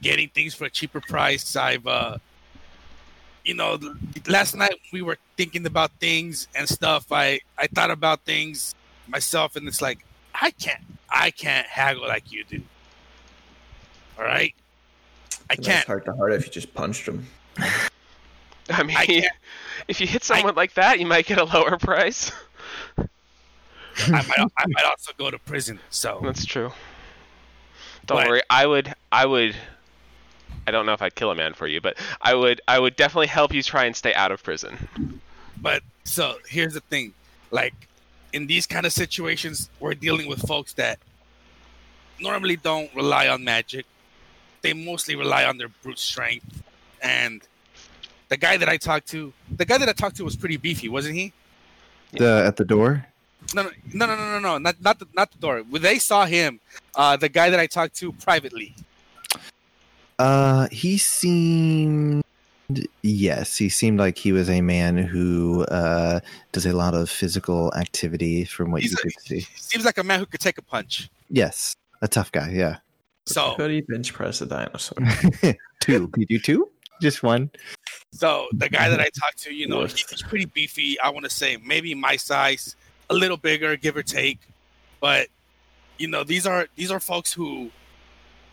getting things for a cheaper price. I've, uh, you know, last night we were thinking about things and stuff. I I thought about things myself, and it's like I can't I can't haggle like you do. All right, I That's can't. heart to heart if you just punched him. I mean, I if you hit someone like that, you might get a lower price. I might I might also go to prison. So That's true. Don't But- worry. I would. I would. I don't know if I'd kill a man for you, but I would. I would definitely help you try and stay out of prison. But so here's the thing, like in these kind of situations, we're dealing with folks that normally don't rely on magic. They mostly rely on their brute strength. And the guy that I talked to, the guy that I talked to was pretty beefy, wasn't he? The at the door. No, no, no, no, no, no, no, not not the not the door. When they saw him, uh, the guy that I talked to privately. Uh, he seemed. Yes, he seemed like he was a man who uh, does a lot of physical activity, from what He's you a- could see. Seems like a man who could take a punch. Yes, a tough guy. Yeah, So, Could he bench press a dinosaur? two. Could you do two? Just one. so the guy that I talked to, you know, Worst. he's pretty beefy. I want to say maybe my size, a little bigger, give or take. But you know, these are these are folks who,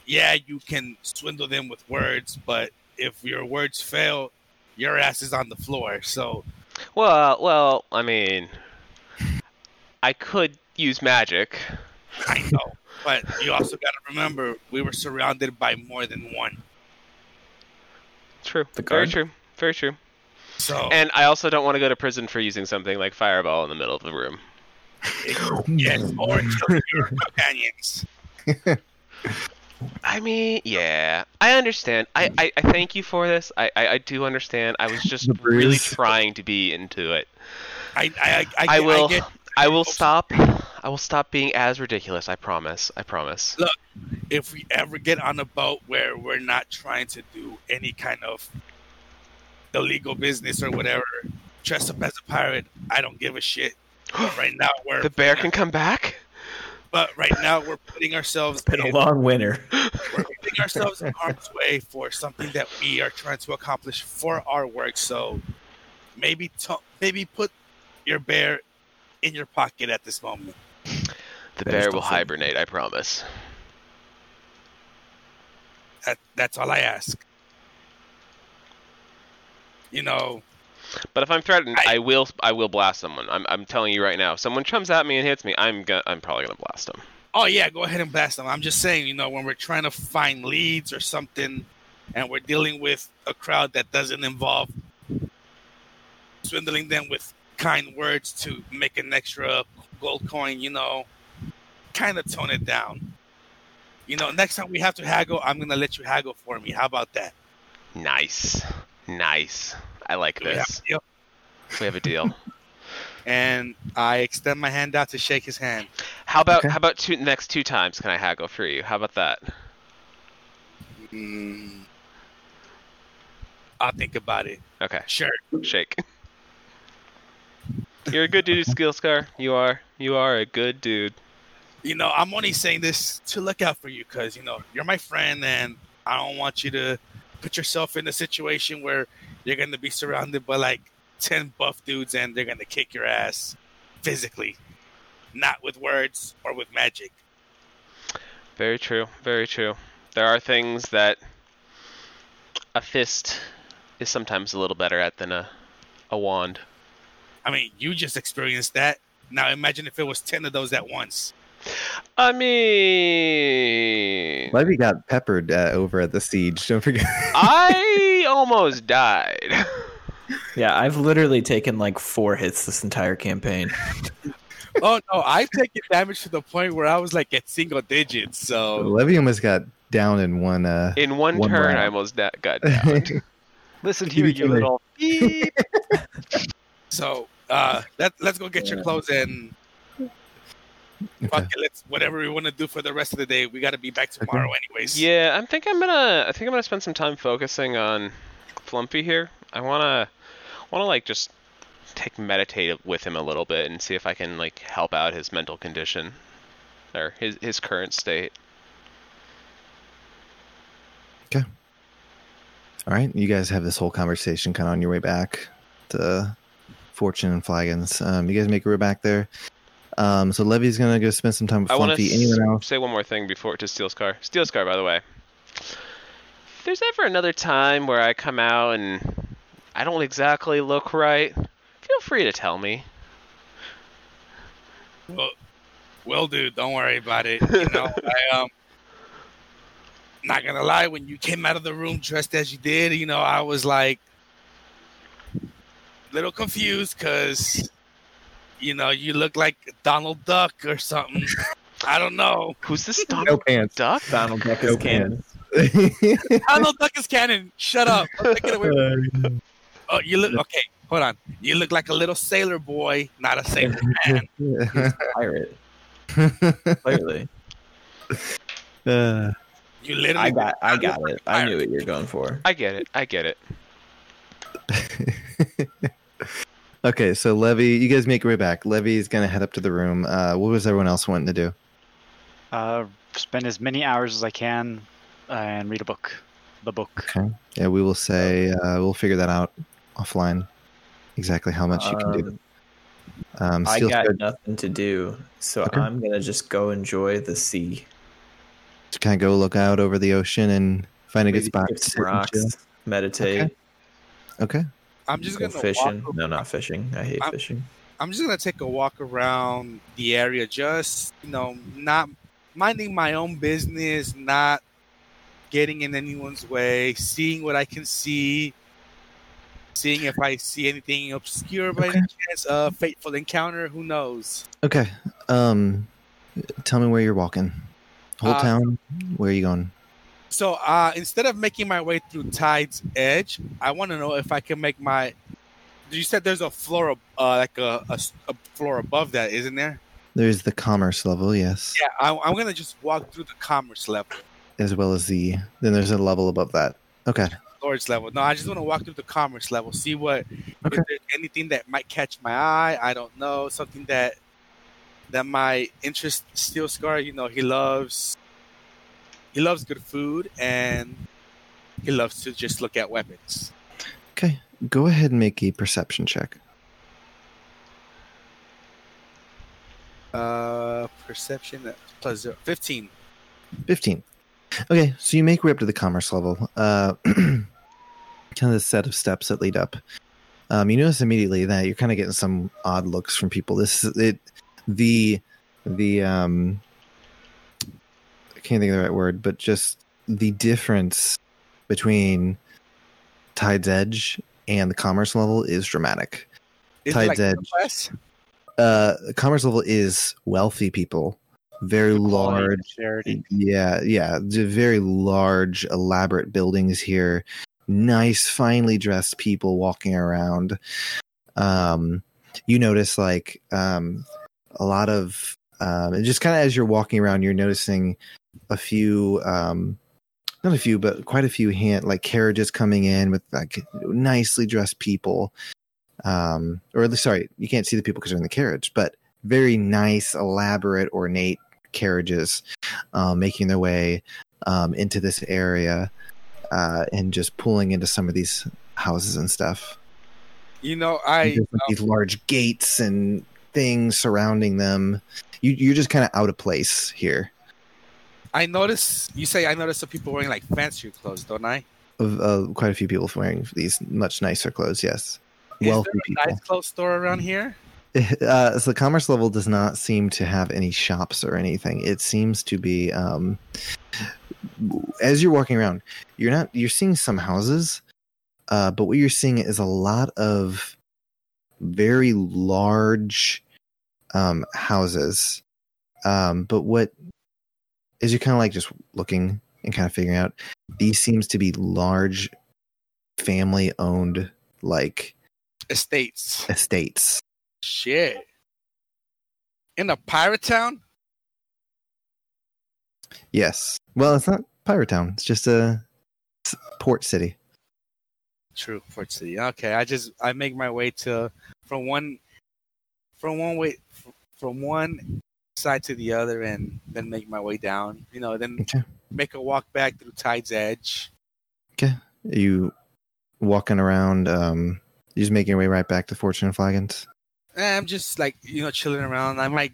yeah, you can swindle them with words, but if your words fail, your ass is on the floor. So Well, well. I mean, I could use magic. I know, but you also got to remember we were surrounded by more than one. True. The Very true. Very true. So And I also don't want to go to prison for using something like fireball in the middle of the room. yes, or your companions. I mean, yeah, I understand. I, I, I thank you for this. I, I, I do understand. I was just really trying to be into it. I I I, I will. get, I will stop. I will stop being as ridiculous. I promise. I promise. Look, if we ever get on a boat where we're not trying to do any kind of illegal business or whatever, dress up as a pirate, I don't give a shit. But right now we're The bear can come back. But right now we're putting ourselves it's Been a long winter. we're putting ourselves in harm's way for something that we are trying to accomplish for our work. So maybe to, maybe put your bear in your pocket at this moment. The Bears bear will sleep. hibernate. I promise. That that's all I ask. You know, But if I'm threatened, I- I, will. I will blast someone. I'm, I'm telling you right now. If someone comes at me and hits me, I'm gonna. I'm probably gonna blast them. Oh yeah, go ahead and blast them. I'm just saying, you know, when we're trying to find leads or something, and we're dealing with a crowd that doesn't involve swindling them with kind words to make an extra gold coin, you know, kind of tone it down. You know, next time we have to haggle, I'm gonna let you haggle for me. How about that? Nice, nice. I like Do we have this. a deal? We have a deal. And I extend my hand out to shake his hand. How about Okay. how about two next two times? Can I haggle for you? How about that? Mm. I'll think about it. Okay, Sure. shake. You're a good dude, Steel Scar. You are. You are a good dude. you know, I'm only saying this to look out for you because, you know, you're my friend and I don't want you to put yourself in a situation where you're going to be surrounded by like 10 buff dudes and they're going to kick your ass physically, not with words or with magic. Very true. Very true. There are things that a fist is sometimes a little better at than a a wand. I mean, you just experienced that. Now imagine if it was 10 of those at once. I mean, Levy got peppered uh, over at the siege. Don't forget. I almost died. Yeah, I've literally taken like four hits this entire campaign. oh, no, I've taken damage to the point where I was like at single digits. So, Levy almost got down in one. Uh, In one, One turn, round. I almost da- got down. Listen You here, you little so uh, let, let's go get your clothes and okay. fuck it, let's whatever we want to do for the rest of the day. We got to be back tomorrow, anyways. yeah, I think I'm gonna. I think I'm gonna spend some time focusing on Flumpy here. I wanna, wanna like just take meditate with him a little bit and see if I can like help out his mental condition or his his current state. Okay. All right, you guys have this whole conversation kind of on your way back to Fortune and Flagons. Um, you guys make your way back there. Um, so Levy's gonna go spend some time with I want Flumpy. Anyone else? say one more thing before to Steel Scar. Steel Scar, by the way. If there's ever another time where I come out and I don't exactly look right, feel free to tell me. Well, well, dude, don't worry about it. You know, I um, not gonna lie. When you came out of the room dressed as you did, you know, I was like, a little confused because, you know, you look like Donald Duck or something. I don't know. Who's this No Donald pants. Duck? Donald Duck No is canon. Donald Duck is canon. Shut up. Don't take it away from. Oh, you look okay. Hold on. You look like a little sailor boy, not a sailor man. He's a pirate. Clearly. Uh, You literally. I got I got it. I knew what you're going for. I get it. I get it. Okay, so Levy, you guys make your way back. Levy's gonna head up to the room. Uh, what was everyone else wanting to do? Uh, spend as many hours as I can and read a book. The book. Okay. Yeah, we will say uh, we'll figure that out offline. Exactly how much you can do. Um, Um, I got good. nothing to do, so Okay. I'm gonna just go enjoy the sea. Kind of go look out over the ocean and find a good spot. to some sit and rocks, chill. meditate, Okay. Okay. I'm just gonna fishing. Walk, No, not fishing. I hate I'm- fishing. I'm just gonna take a walk around the area, just you know, not minding my own business, not getting in anyone's way, seeing what I can see, seeing if I see anything obscure by Okay. any chance. Uh, fateful encounter. Who knows? Okay. Um, tell me where you're walking. Whole Uh, town. Where are you going? So uh, instead of making my way through Tide's Edge, I want to know if I can make my. You said there's a floor, uh, like a floor above that, isn't there? There's the commerce level, yes, Yeah, I, I'm gonna just walk through the commerce level, as well as the. Then there's a level above that. Okay. storage level. No, I just want to walk through the commerce level, see what Okay. if there's anything that might catch my eye. I don't know something that that might interest Steel Scar. You know, he loves he loves good food and he loves to just look at weapons. Okay. Go ahead and make a perception check. Uh, perception plus zero, 15. 15. Okay, so you make way up to the commerce level. Uh, kind of the set of steps that lead up. Um, you notice immediately that you're kind of getting some odd looks from people. This is it, the the um, I can't think of the right word, but just the difference between Tide's Edge and the commerce level is dramatic. Is Tide's like Edge. Uh, commerce level is wealthy people, very large Charity. yeah, yeah. The very large, elaborate buildings here. Nice, finely dressed people walking around. Um, you notice like um, a lot of um, and just kind of as you're walking around, you're noticing a few, um, not a few, but quite a few hand like carriages coming in with like nicely dressed people. Um, or sorry, you can't see the people because they're in the carriage, but very nice, elaborate, ornate carriages um, making their way um, into this area uh, and just pulling into some of these houses and stuff. You know, I like, these large gates and things surrounding them. You, you're just kind of out of place here. I notice you say I notice some people wearing like fancier clothes, don't I? Uh, quite a few people wearing these much nicer clothes. Yes, Is wealthy there a people. nice clothes store around here? Uh, so the commerce level does not seem to have any shops or anything. It seems to be um, as you're walking around, you're not you're seeing some houses, uh, but what you're seeing is a lot of very large um, houses. Um, but what is you kind of like just looking and kind of figuring out these seems to be large family owned like Estates. estates. Shit. In a pirate town? Yes. Well, it's not Pirate Town. It's just a port city. True, Port City. Okay, I just I make my way to from one from one way from one side to the other, and then make my way down. You know, then Okay. make a walk back through Tide's Edge. Okay. Are you walking around? Um, you just making your way right back to Fortune and Flagons. Eh, I'm just like you know chilling around. I might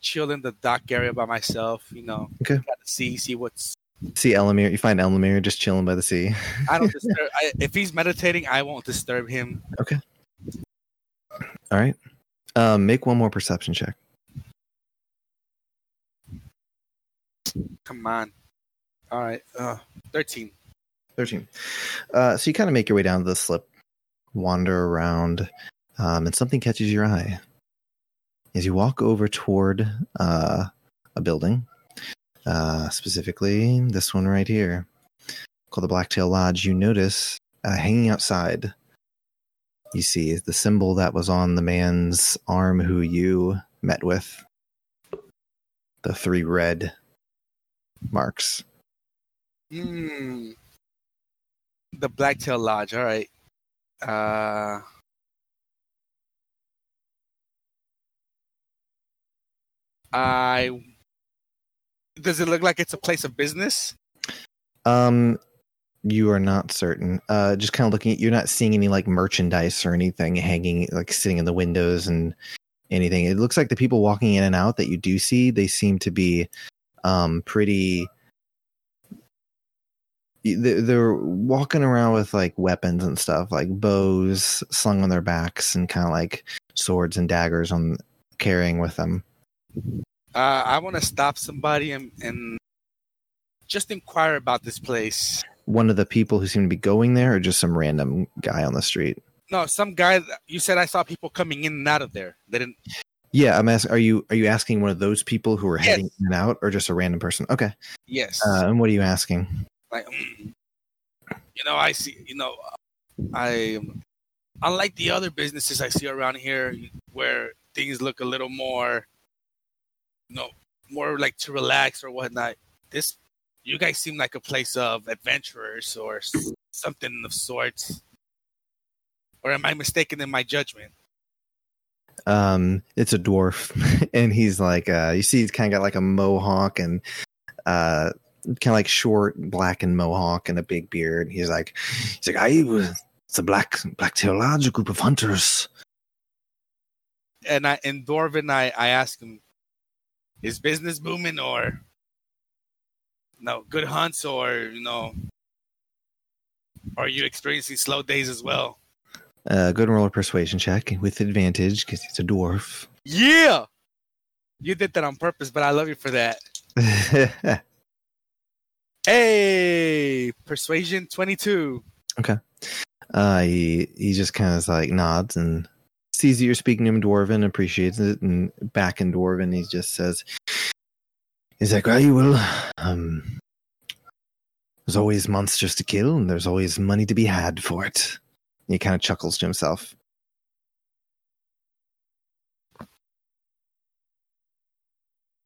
chill in the dock area by myself. You know, Okay. Gotta see see what's. See Elamir. You find Elamir just chilling by the sea. I don't disturb. I, if he's meditating, I won't disturb him. Okay. All right. Um, make one more perception check. Come on. All right. Uh, thirteen. 13. Uh, so you kind of make your way down the slip, wander around, um, and something catches your eye. As you walk over toward uh, a building, uh, specifically this one right here, called the Blacktail Lodge, you notice uh, hanging outside, you see the symbol that was on the man's arm who you met with. The three red marks. Hmm. The Blacktail Lodge. All right. Uh. I. Does it look like it's a place of business? Um, you are not certain. Uh, just kind of looking at you're not seeing any like merchandise or anything hanging like sitting in the windows and anything. It looks like the people walking in and out that you do see, they seem to be um pretty. They're walking around with like weapons and stuff, like bows slung on their backs, and kind of like swords and daggers on carrying with them. Uh, I want to stop somebody and, and just inquire about this place. One of the people who seem to be going there, or just some random guy on the street. No, some guy. You said I saw people coming in and out of there. They didn't. Yeah, I'm asking. Are you are you asking one of those people who are Yes. heading in and out, or just a random person? Okay. Yes. Uh, and what are you asking? like, mm, you know, I see. You know, I unlike the other businesses I see around here, where things look a little more, you know, more like to relax or whatnot. This, you guys seem like a place of adventurers or something of sorts. Or am I mistaken in my judgment? Um, it's a dwarf, and he's like, uh, you see, he's kind of got like a mohawk and uh, kind of like short black and mohawk and a big beard. And He's like, he's like, I was. It's a black black tail lodge, a group of hunters. and I in Dwarven, I I ask him, is business booming or no good hunts or you know, are you experiencing slow days as well? Uh, go and roll a persuasion check with advantage because he's a dwarf. Yeah, you did that on purpose, but I love you for that. Hey, persuasion twenty two. Okay. uh, he he just kind of like nods and sees that you're speaking to him dwarven, appreciates it, and back in dwarven, he just says, "He's like, well, you will. Um, there's always monsters to kill, and there's always money to be had for it." He kind of chuckles to himself.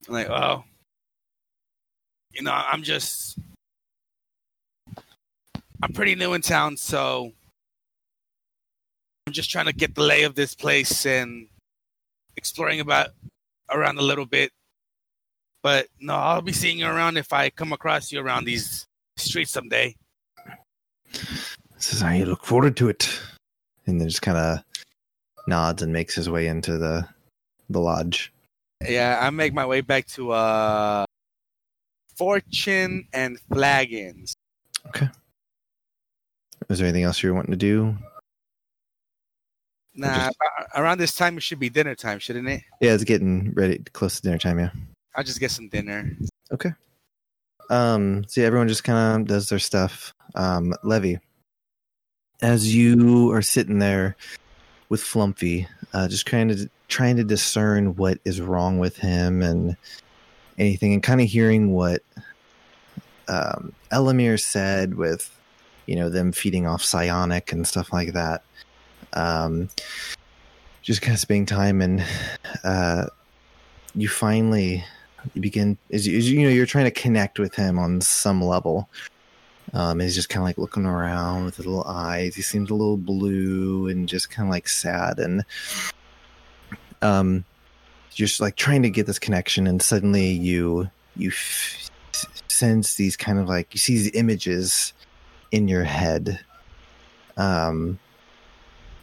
I'm like, oh, you know, I'm just, I'm pretty new in town, so I'm just trying to get the lay of this place and exploring about around a little bit. But no, I'll be seeing you around if I come across you around these streets someday. Says, "I look forward to it," and then just kind of nods and makes his way into the the lodge. Yeah, I make my way back to uh, Fortune and Flagons. Okay. Is there anything else you're wanting to do? Nah, a- around this time it should be dinner time, shouldn't it? Yeah, it's getting ready, close to dinner time. Yeah. I'll just get some dinner. Okay. Um, so yeah, everyone just kind of does their stuff. Um, Levy, as you are sitting there with Flumpy, uh, just kind of trying to discern what is wrong with him and anything, and kind of hearing what um, Elamir said with, you know, them feeding off psionic and stuff like that. Um, just kind of spending time, and uh, you finally you begin as you know you're trying to connect with him on some level um he's just kind of like looking around with his little eyes. He seems a little blue and just kind of like sad and um just like trying to get this connection and suddenly you you f- sense these kind of like you see these images in your head. Um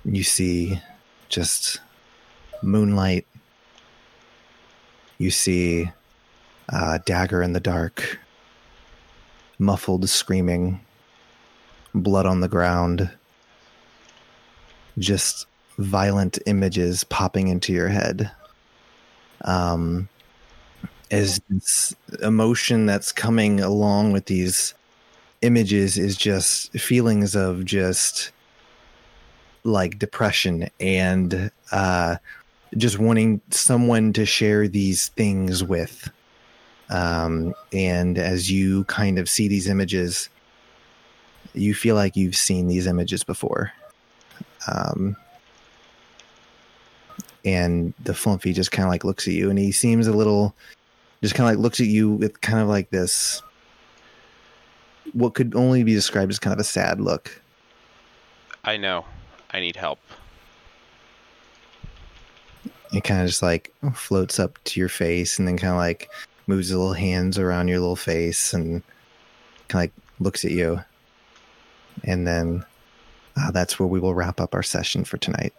you see just moonlight. You see uh, dagger in the dark, muffled screaming, blood on the ground, just violent images popping into your head. Um, as this emotion that's coming along with these images is just feelings of just like depression and uh, just wanting someone to share these things with. Um, and as you kind of see these images, you feel like you've seen these images before. Um, and the flumpy just kind of like looks at you and he seems a little, just kind of like looks at you with kind of like this, what could only be described as kind of a sad look. I know. I need help. It kind of just like floats up to your face and then kind of like moves his little hands around your little face and kind of like looks at you. And then uh, that's where we will wrap up our session for tonight.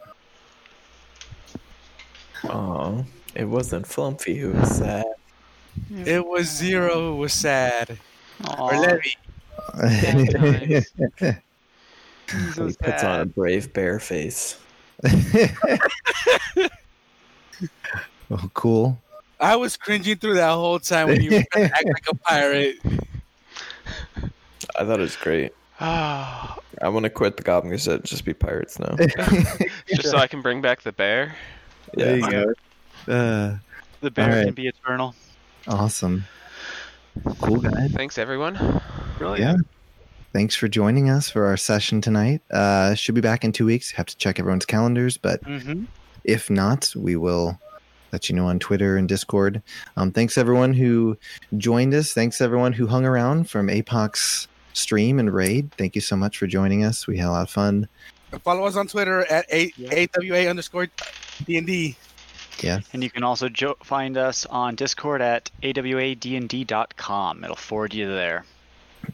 Oh, it wasn't Flumpy who was sad. It was zero. Who was sad. Or Aw, Levy. nice. so he puts on a brave bear face. oh, cool. I was cringing through that whole time when you were trying to act like a pirate. I thought it was great. Ah, I want to quit the Goblin Gazette. Just be pirates now. Just so I can bring back the bear. There yeah. you go. Uh, The bear Alright. can be eternal. awesome. Cool guy. Thanks, everyone. Really. Yeah. Thanks for joining us for our session tonight. Uh, should be back in two weeks. Have to check everyone's calendars, but Mm-hmm. if not, we will let you know on Twitter and Discord. Um, thanks everyone who joined us. Thanks everyone who hung around from Apox stream and raid. Thank you so much for joining us. We had a lot of fun. Follow us on Twitter at a- AWA underscore DND. Yeah. And you can also jo- find us on Discord at awadnd.com. It'll forward you there.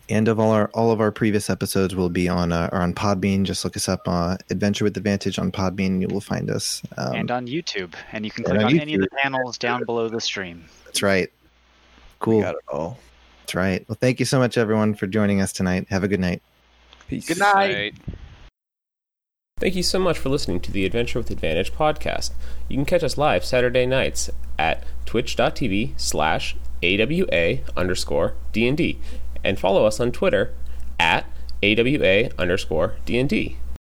And of all our all of our previous episodes will be on uh, are on Podbean. Just look us up, uh, Adventure with Advantage on Podbean, and you will find us. Um, and on YouTube. And you can click on on any of the panels down below the stream. that's right. We Cool. got it all. That's right. Well, thank you so much, everyone, for joining us tonight. Have a good night. Peace. Good night. Right. Thank you so much for listening to the Adventure with Advantage podcast. You can catch us live Saturday nights at twitch.tv slash AWA underscore DND and follow us on Twitter at AWA underscore DND.